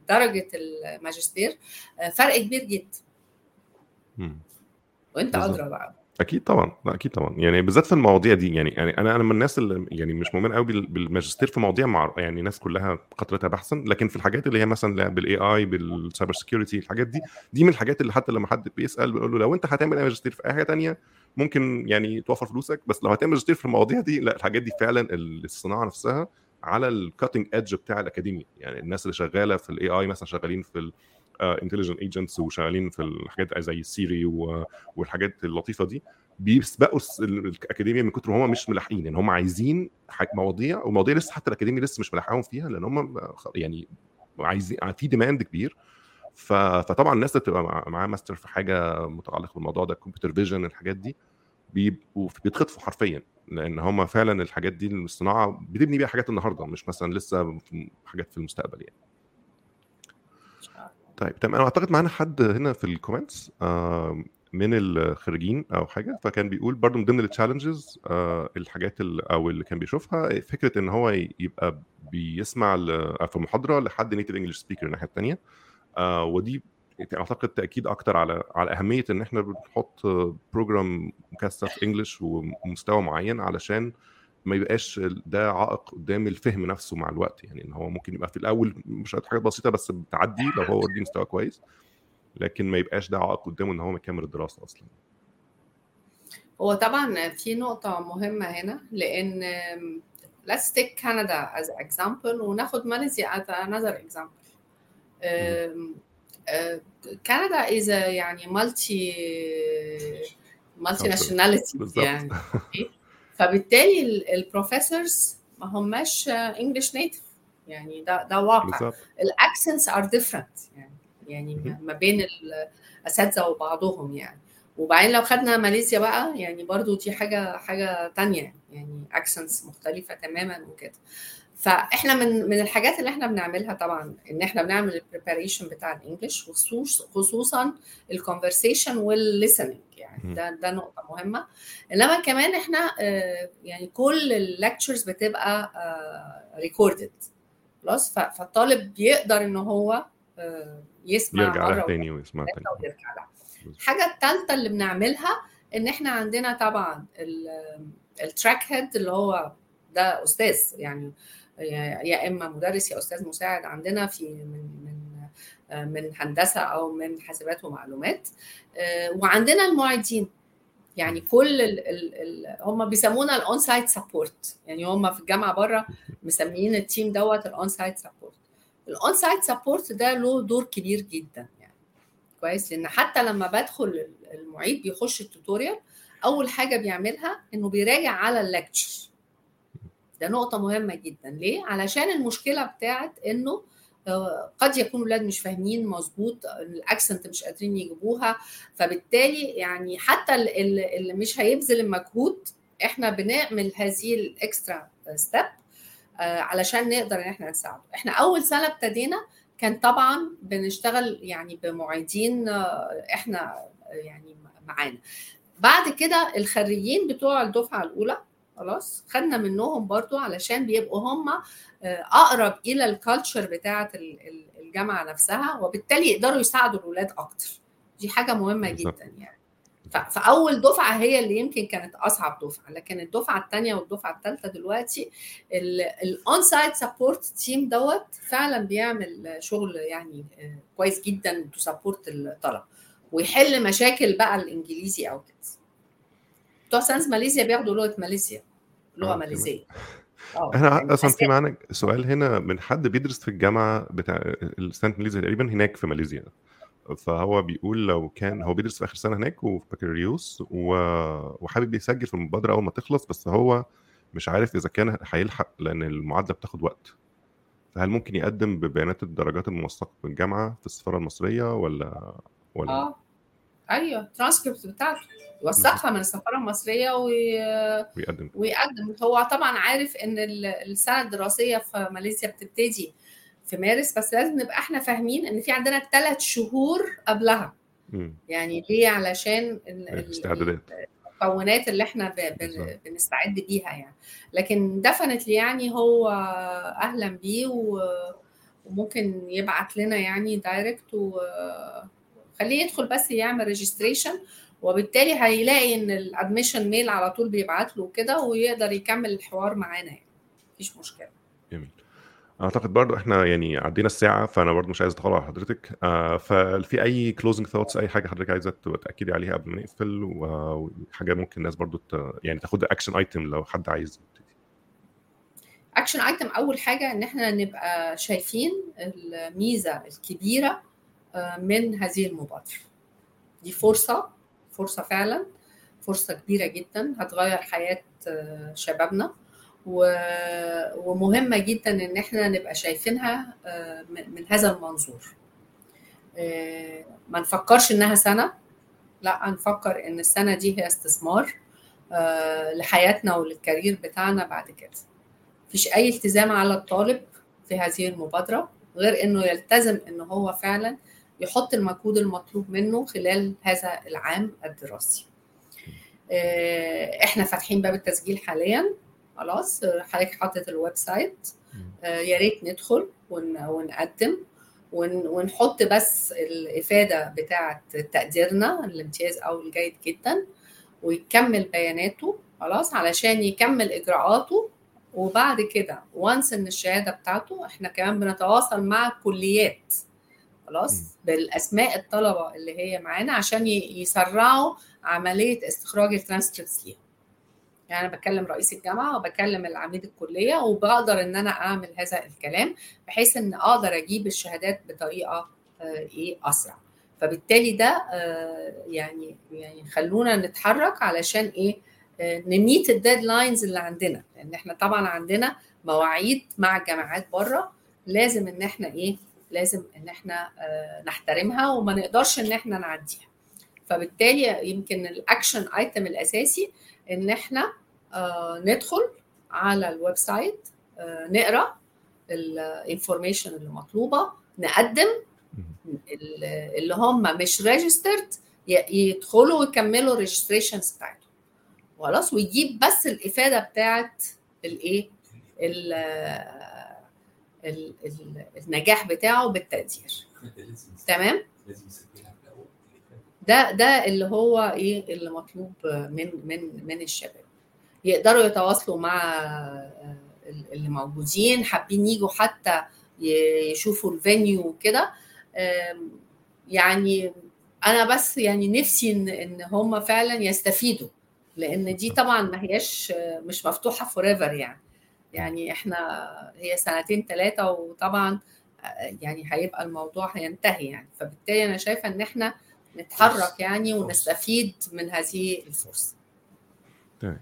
[SPEAKER 2] درجة الماجستير فرق كبير جدا. وأنت أدرى بقى.
[SPEAKER 1] أكيد طبعا لا أكيد طبعا. يعني بالذات في المواضيع دي يعني يعني أنا أنا من الناس اللي يعني مش مؤمن قوي بالماجستير في مواضيع مع يعني ناس كلها قتلتها بحثا لكن في الحاجات اللي هي مثلا بال AI بال cyber security الحاجات دي دي من الحاجات اللي حتى لما حد بيسأل بيقول له لو أنت هتعمل ماجستير في أي حاجة ثانية ممكن يعني توفر فلوسك بس لو هتعمل ماجستير في المواضيع دي لا الحاجات دي فعلا الصناعة نفسها على ال cutting edge بتاع الاكاديميا يعني الناس اللي شغالة في ال AI مثلا شغالين في intelligent agents وشغالين في الحاجات زي Siri والحاجات اللطيفة دي بيسبقوا الاكاديميا من كتر ما هم مش ملاحقين يعني هم عايزين مواضيع ومواضيع لسه حتى الاكاديميا لسه مش ملاحقهم فيها لأن هم يعني عايزين في demand كبير. فطبعا الناس اللي بتبقى معاها ماستر في حاجة متعلقة بالموضوع ده computer vision الحاجات دي بيبقوا بيتخطفوا حرفيا لأن هم فعلا الحاجات دي الصناعه بتبني بيها حاجات النهارده مش مثلا لسه حاجات في المستقبل يعني. طيب تمام. أنا أعتقد معانا حد هنا في ال comments آه من الخريجين أو حاجة. فكان بيقول برضو من ضمن ال challenges آه الحاجات اللي أو اللي كان بيشوفها فكرة إن هو يبقى بيسمع في محاضرة لحد native English speaker الناحية الثانية آه ودي أعتقد تأكيد أكتر على على أهمية إن إحنا بنحط program مكثف English ومستوى معين علشان ما يبقاش ده عائق قدام الفهم نفسه مع الوقت يعني إن هو ممكن يبقى في الأول مش حاجات بسيطة بس بتعدي لو هو already مستوى كويس لكن ما يبقاش ده عائق قدامه إن هو مكمل الدراسة أصلا.
[SPEAKER 2] هو طبعا في نقطة مهمة هنا لأن let's take Canada as example وناخد ماليزيا as another example. كندا is a يعني multi multi nationality يعني. فبالتالي ال professors ما هماش English native يعني ده ده واقع. ال accents are different يعني يعني ما بين الاساتذه وبعضهم يعني. وبعدين لو خدنا ماليزيا بقى يعني برضو دي حاجة حاجة تانية. يعني accents مختلفة تماما وكده. فإحنا من من الحاجات اللي إحنا بنعملها طبعا إن إحنا بنعمل ال preparation بتاع ال English خصوصا ال conversation وال listening يعني ده ده نقطة مهمة. إنما كمان إحنا يعني كل ال lectures بتبقى recorded خلاص؟ فالطالب بيقدر إن هو يسمع
[SPEAKER 1] يرجع لها تاني ويسمع تاني.
[SPEAKER 2] ويرجع لها. الحاجة الثالثه اللي بنعملها إن إحنا عندنا طبعا ال track head اللي هو ده أستاذ يعني يا إما مدرس يا أستاذ مساعد عندنا في من من من هندسة أو من حاسبات ومعلومات. وعندنا المعيدين. يعني كل ال ال ال هم بيسمونا ال on-site support يعني هم في الجامعة بره مسميين ال team دوت ال on-site support ال on-site support ده له دور كبير جدا يعني. كويس؟ لأن حتى لما بدخل المعيد بيخش ال tutorial أول حاجة بيعملها إنه بيراجع على ال lecture ده نقطة مهمة جدا. ليه؟ علشان المشكلة بتاعت إنه قد يكون الاولاد مش فاهمين مظبوط ال accent مش قادرين يجيبوها. فبالتالي يعني حتى اللي مش هيبذل المجهود إحنا بنعمل هذه ال extra step علشان نقدر ان إحنا نساعده. إحنا أول سنة ابتدينا كان طبعا بنشتغل يعني بمعيدين إحنا يعني معانا. بعد كده الخريجين بتوع الدفعة الأولى خلاص خدنا منهم برضو علشان بيبقوا هم أقرب إلى ال culture بتاعة الجامعة نفسها وبالتالي يقدروا يساعدوا الاولاد أكتر. دي حاجة مهمة جدا يعني. فأول دفعة هي اللي يمكن كانت أصعب دفعة. لكن الدفعة الثانية والدفعة الثالثه دلوقتي ال on-site support team دوت فعلا بيعمل شغل يعني كويس جدا to support الطلبة. ويحل مشاكل بقى الإنجليزي أو كده. بتوع science ماليزيا بياخدوا لغة ماليزيا لغة آه ماليزية.
[SPEAKER 1] إحنا يعني أصلا في معانا سؤال هنا من حد بيدرس في الجامعة بتاع السانت ماليزيا تقريبا هناك في ماليزيا. فهو بيقول لو كان هو بيدرس في آخر سنة هناك وفي بكالوريوس. وحابب يسجل في المبادرة أول ما تخلص بس هو مش عارف إذا كان هيلحق لأن المعادلة بتاخد وقت. فهل ممكن يقدم ببيانات الدرجات الموثقة في الجامعة في السفارة المصرية ولا ولا؟
[SPEAKER 2] آه. أيوه الترانسكريبت بتاعته. يوثقها من السفارة المصرية وي...
[SPEAKER 1] ويقدم.
[SPEAKER 2] ويقدم. هو طبعا عارف إن السنة الدراسية في ماليزيا بتبتدي في مارس بس لازم نبقى إحنا فاهمين إن في عندنا ثلاث شهور قبلها.
[SPEAKER 1] م.
[SPEAKER 2] يعني ليه؟ علشان
[SPEAKER 1] الاستعدادات.
[SPEAKER 2] المكونات اللي إحنا ب... ب... بنستعد بيها يعني. لكن definitely يعني هو أهلا بيه و... وممكن يبعت لنا يعني direct وخليه يدخل بس يعمل registration وبالتالي هيلاقي إن ال admission mail على طول بيبعت له كده ويقدر يكمل الحوار معانا يعني. مفيش مشكلة.
[SPEAKER 1] جميل. أعتقد برضو إحنا يعني عدينا الساعة فأنا برضو مش عايز اتطلع على حضرتك. آه ففي أي closing thoughts أي حاجة حضرتك عايزة تأكدي عليها قبل ما نقفل؟ وحاجه ممكن الناس برضو ت... يعني تاخد action item لو حد عايز
[SPEAKER 2] action item أول حاجة إن إحنا نبقى شايفين الميزة الكبيرة من هذه المبادرة. دي فرصة فرصة فعلا فرصة كبيرة جدا هتغير حياة شبابنا. ومهمة جدا إن إحنا نبقى شايفينها من هذا المنظور. ما نفكرش إنها سنة لا نفكر إن السنة دي هي استثمار لحياتنا وللكارير بتاعنا بعد كده. مفيش أي التزام على الطالب في هذه المبادرة غير إنه يلتزم إن هو فعلا يحط المجهود المطلوب منه خلال هذا العام الدراسي. إحنا فاتحين باب التسجيل حاليا. خلاص حضرتك حاطط ال website. يا ريت ندخل ونقدم. ونحط بس الإفادة بتاعة تقديرنا الامتياز أو الجيد جدا ويكمل بياناته. خلاص علشان يكمل إجراءاته. وبعد كده و once إن الشهادة بتاعته إحنا كمان بنتواصل مع الكليات خلاص؟ بالأسماء الطلبة اللي هي معانا عشان يسرعوا عملية استخراج الترانسكريبتس ليهم. يعني أنا بكلم رئيس الجامعة وبكلم العميد الكلية وبقدر إن أنا أعمل هذا الكلام بحيث إن أقدر أجيب الشهادات بطريقة إيه أسرع. فبالتالي ده يعني يعني خلونا نتحرك علشان إيه ن meet ال deadlines اللي عندنا. لأن إحنا طبعا عندنا مواعيد مع الجامعات بره لازم إن إحنا إيه لازم إن إحنا نحترمها وما نقدرش إن إحنا نعديها. فبالتالي يمكن ال action item الأساسي إن إحنا ندخل على ال website نقرأ ال information اللي مطلوبة نقدم اللي هم مش registered يدخلوا ويكملوا ال registrations بتاعتهم. خلاص ويجيب بس الإفادة بتاعت الإيه؟ النجاح بتاعه بالتقدير. تمام؟ ده ده اللي هو إيه اللي مطلوب من من من الشباب. يقدروا يتواصلوا مع اللي موجودين حابين يجوا حتى يشوفوا ال venue وكده. يعني أنا بس يعني نفسي إن إن هم فعلا يستفيدوا. لأن دي طبعا ما هياش مش مفتوحة forever يعني. يعني إحنا هي سنتين ثلاثة وطبعا يعني هيبقى الموضوع هينتهي يعني. فبالتالي أنا شايفة إن إحنا نتحرك يعني ونستفيد من هذه الفرصة.
[SPEAKER 1] تمام.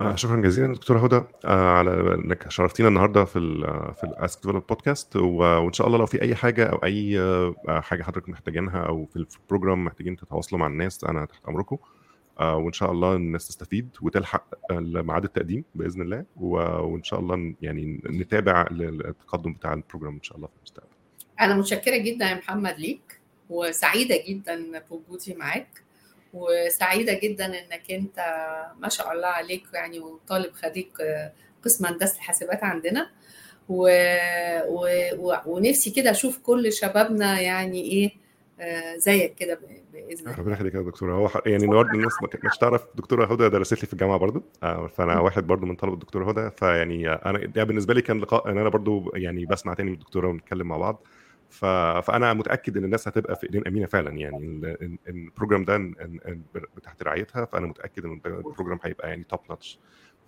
[SPEAKER 1] آه شكرا جزيلا دكتورة هدى آه على إنك شرفتينا النهارده في ال في ال Ask Develop podcast وإن شاء الله لو في أي حاجة أو أي آه حاجة حضرتك محتاجينها أو في ال program محتاجين تتواصلوا مع الناس أنا تحت أمركم. آه، وإن شاء الله الناس تستفيد وتلحق ميعاد التقديم بإذن الله وإن شاء الله يعني نتابع التقدم بتاع ال program إن شاء الله في المستقبل.
[SPEAKER 2] أنا متشكرة جدا يا محمد ليك وسعيدة جدا بوجودي معاك وسعيدة جدا إنك أنت ما شاء الله عليك يعني وطالب خريج قسم هندسة الحاسبات عندنا. و... و... ونفسي كده أشوف كل شبابنا يعني إيه آه زيك كده بإذن الله.
[SPEAKER 1] ربنا يخليك يا دكتوره هو يعني النهارده الناس ما كانتش تعرف دكتورة هدى درست لي في الجامعة برضو. آه فأنا واحد برضو من طلبة الدكتوره هدى. فيعني أنا ده بالنسبة لي كان لقاء إن أنا برضو يعني بسمع تاني من الدكتورة ونتكلم مع بعض. ف... فأنا متأكد إن الناس هتبقى في إيدين أمينة فعلا. يعني ال program ده تحت رعايتها. فأنا متأكد إن ال program هيبقى يعني top notch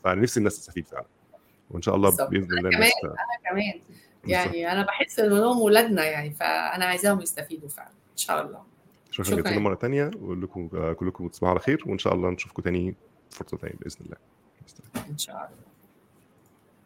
[SPEAKER 1] فأنا نفسي الناس تستفيد فعلا. وإن شاء الله. بإذن الله
[SPEAKER 2] أنا كمان أنا كمان. يعني أنا بحس انهم ولادنا يعني. فأنا عايزاهم يستفيدوا فعلا. إن شاء الله.
[SPEAKER 1] شكرا. جزيلا مرة ثانية وأقول لكم كلكم تصبحوا على خير وإن شاء الله نشوفكم تاني فرصة ثانية بإذن الله.
[SPEAKER 2] إن شاء الله.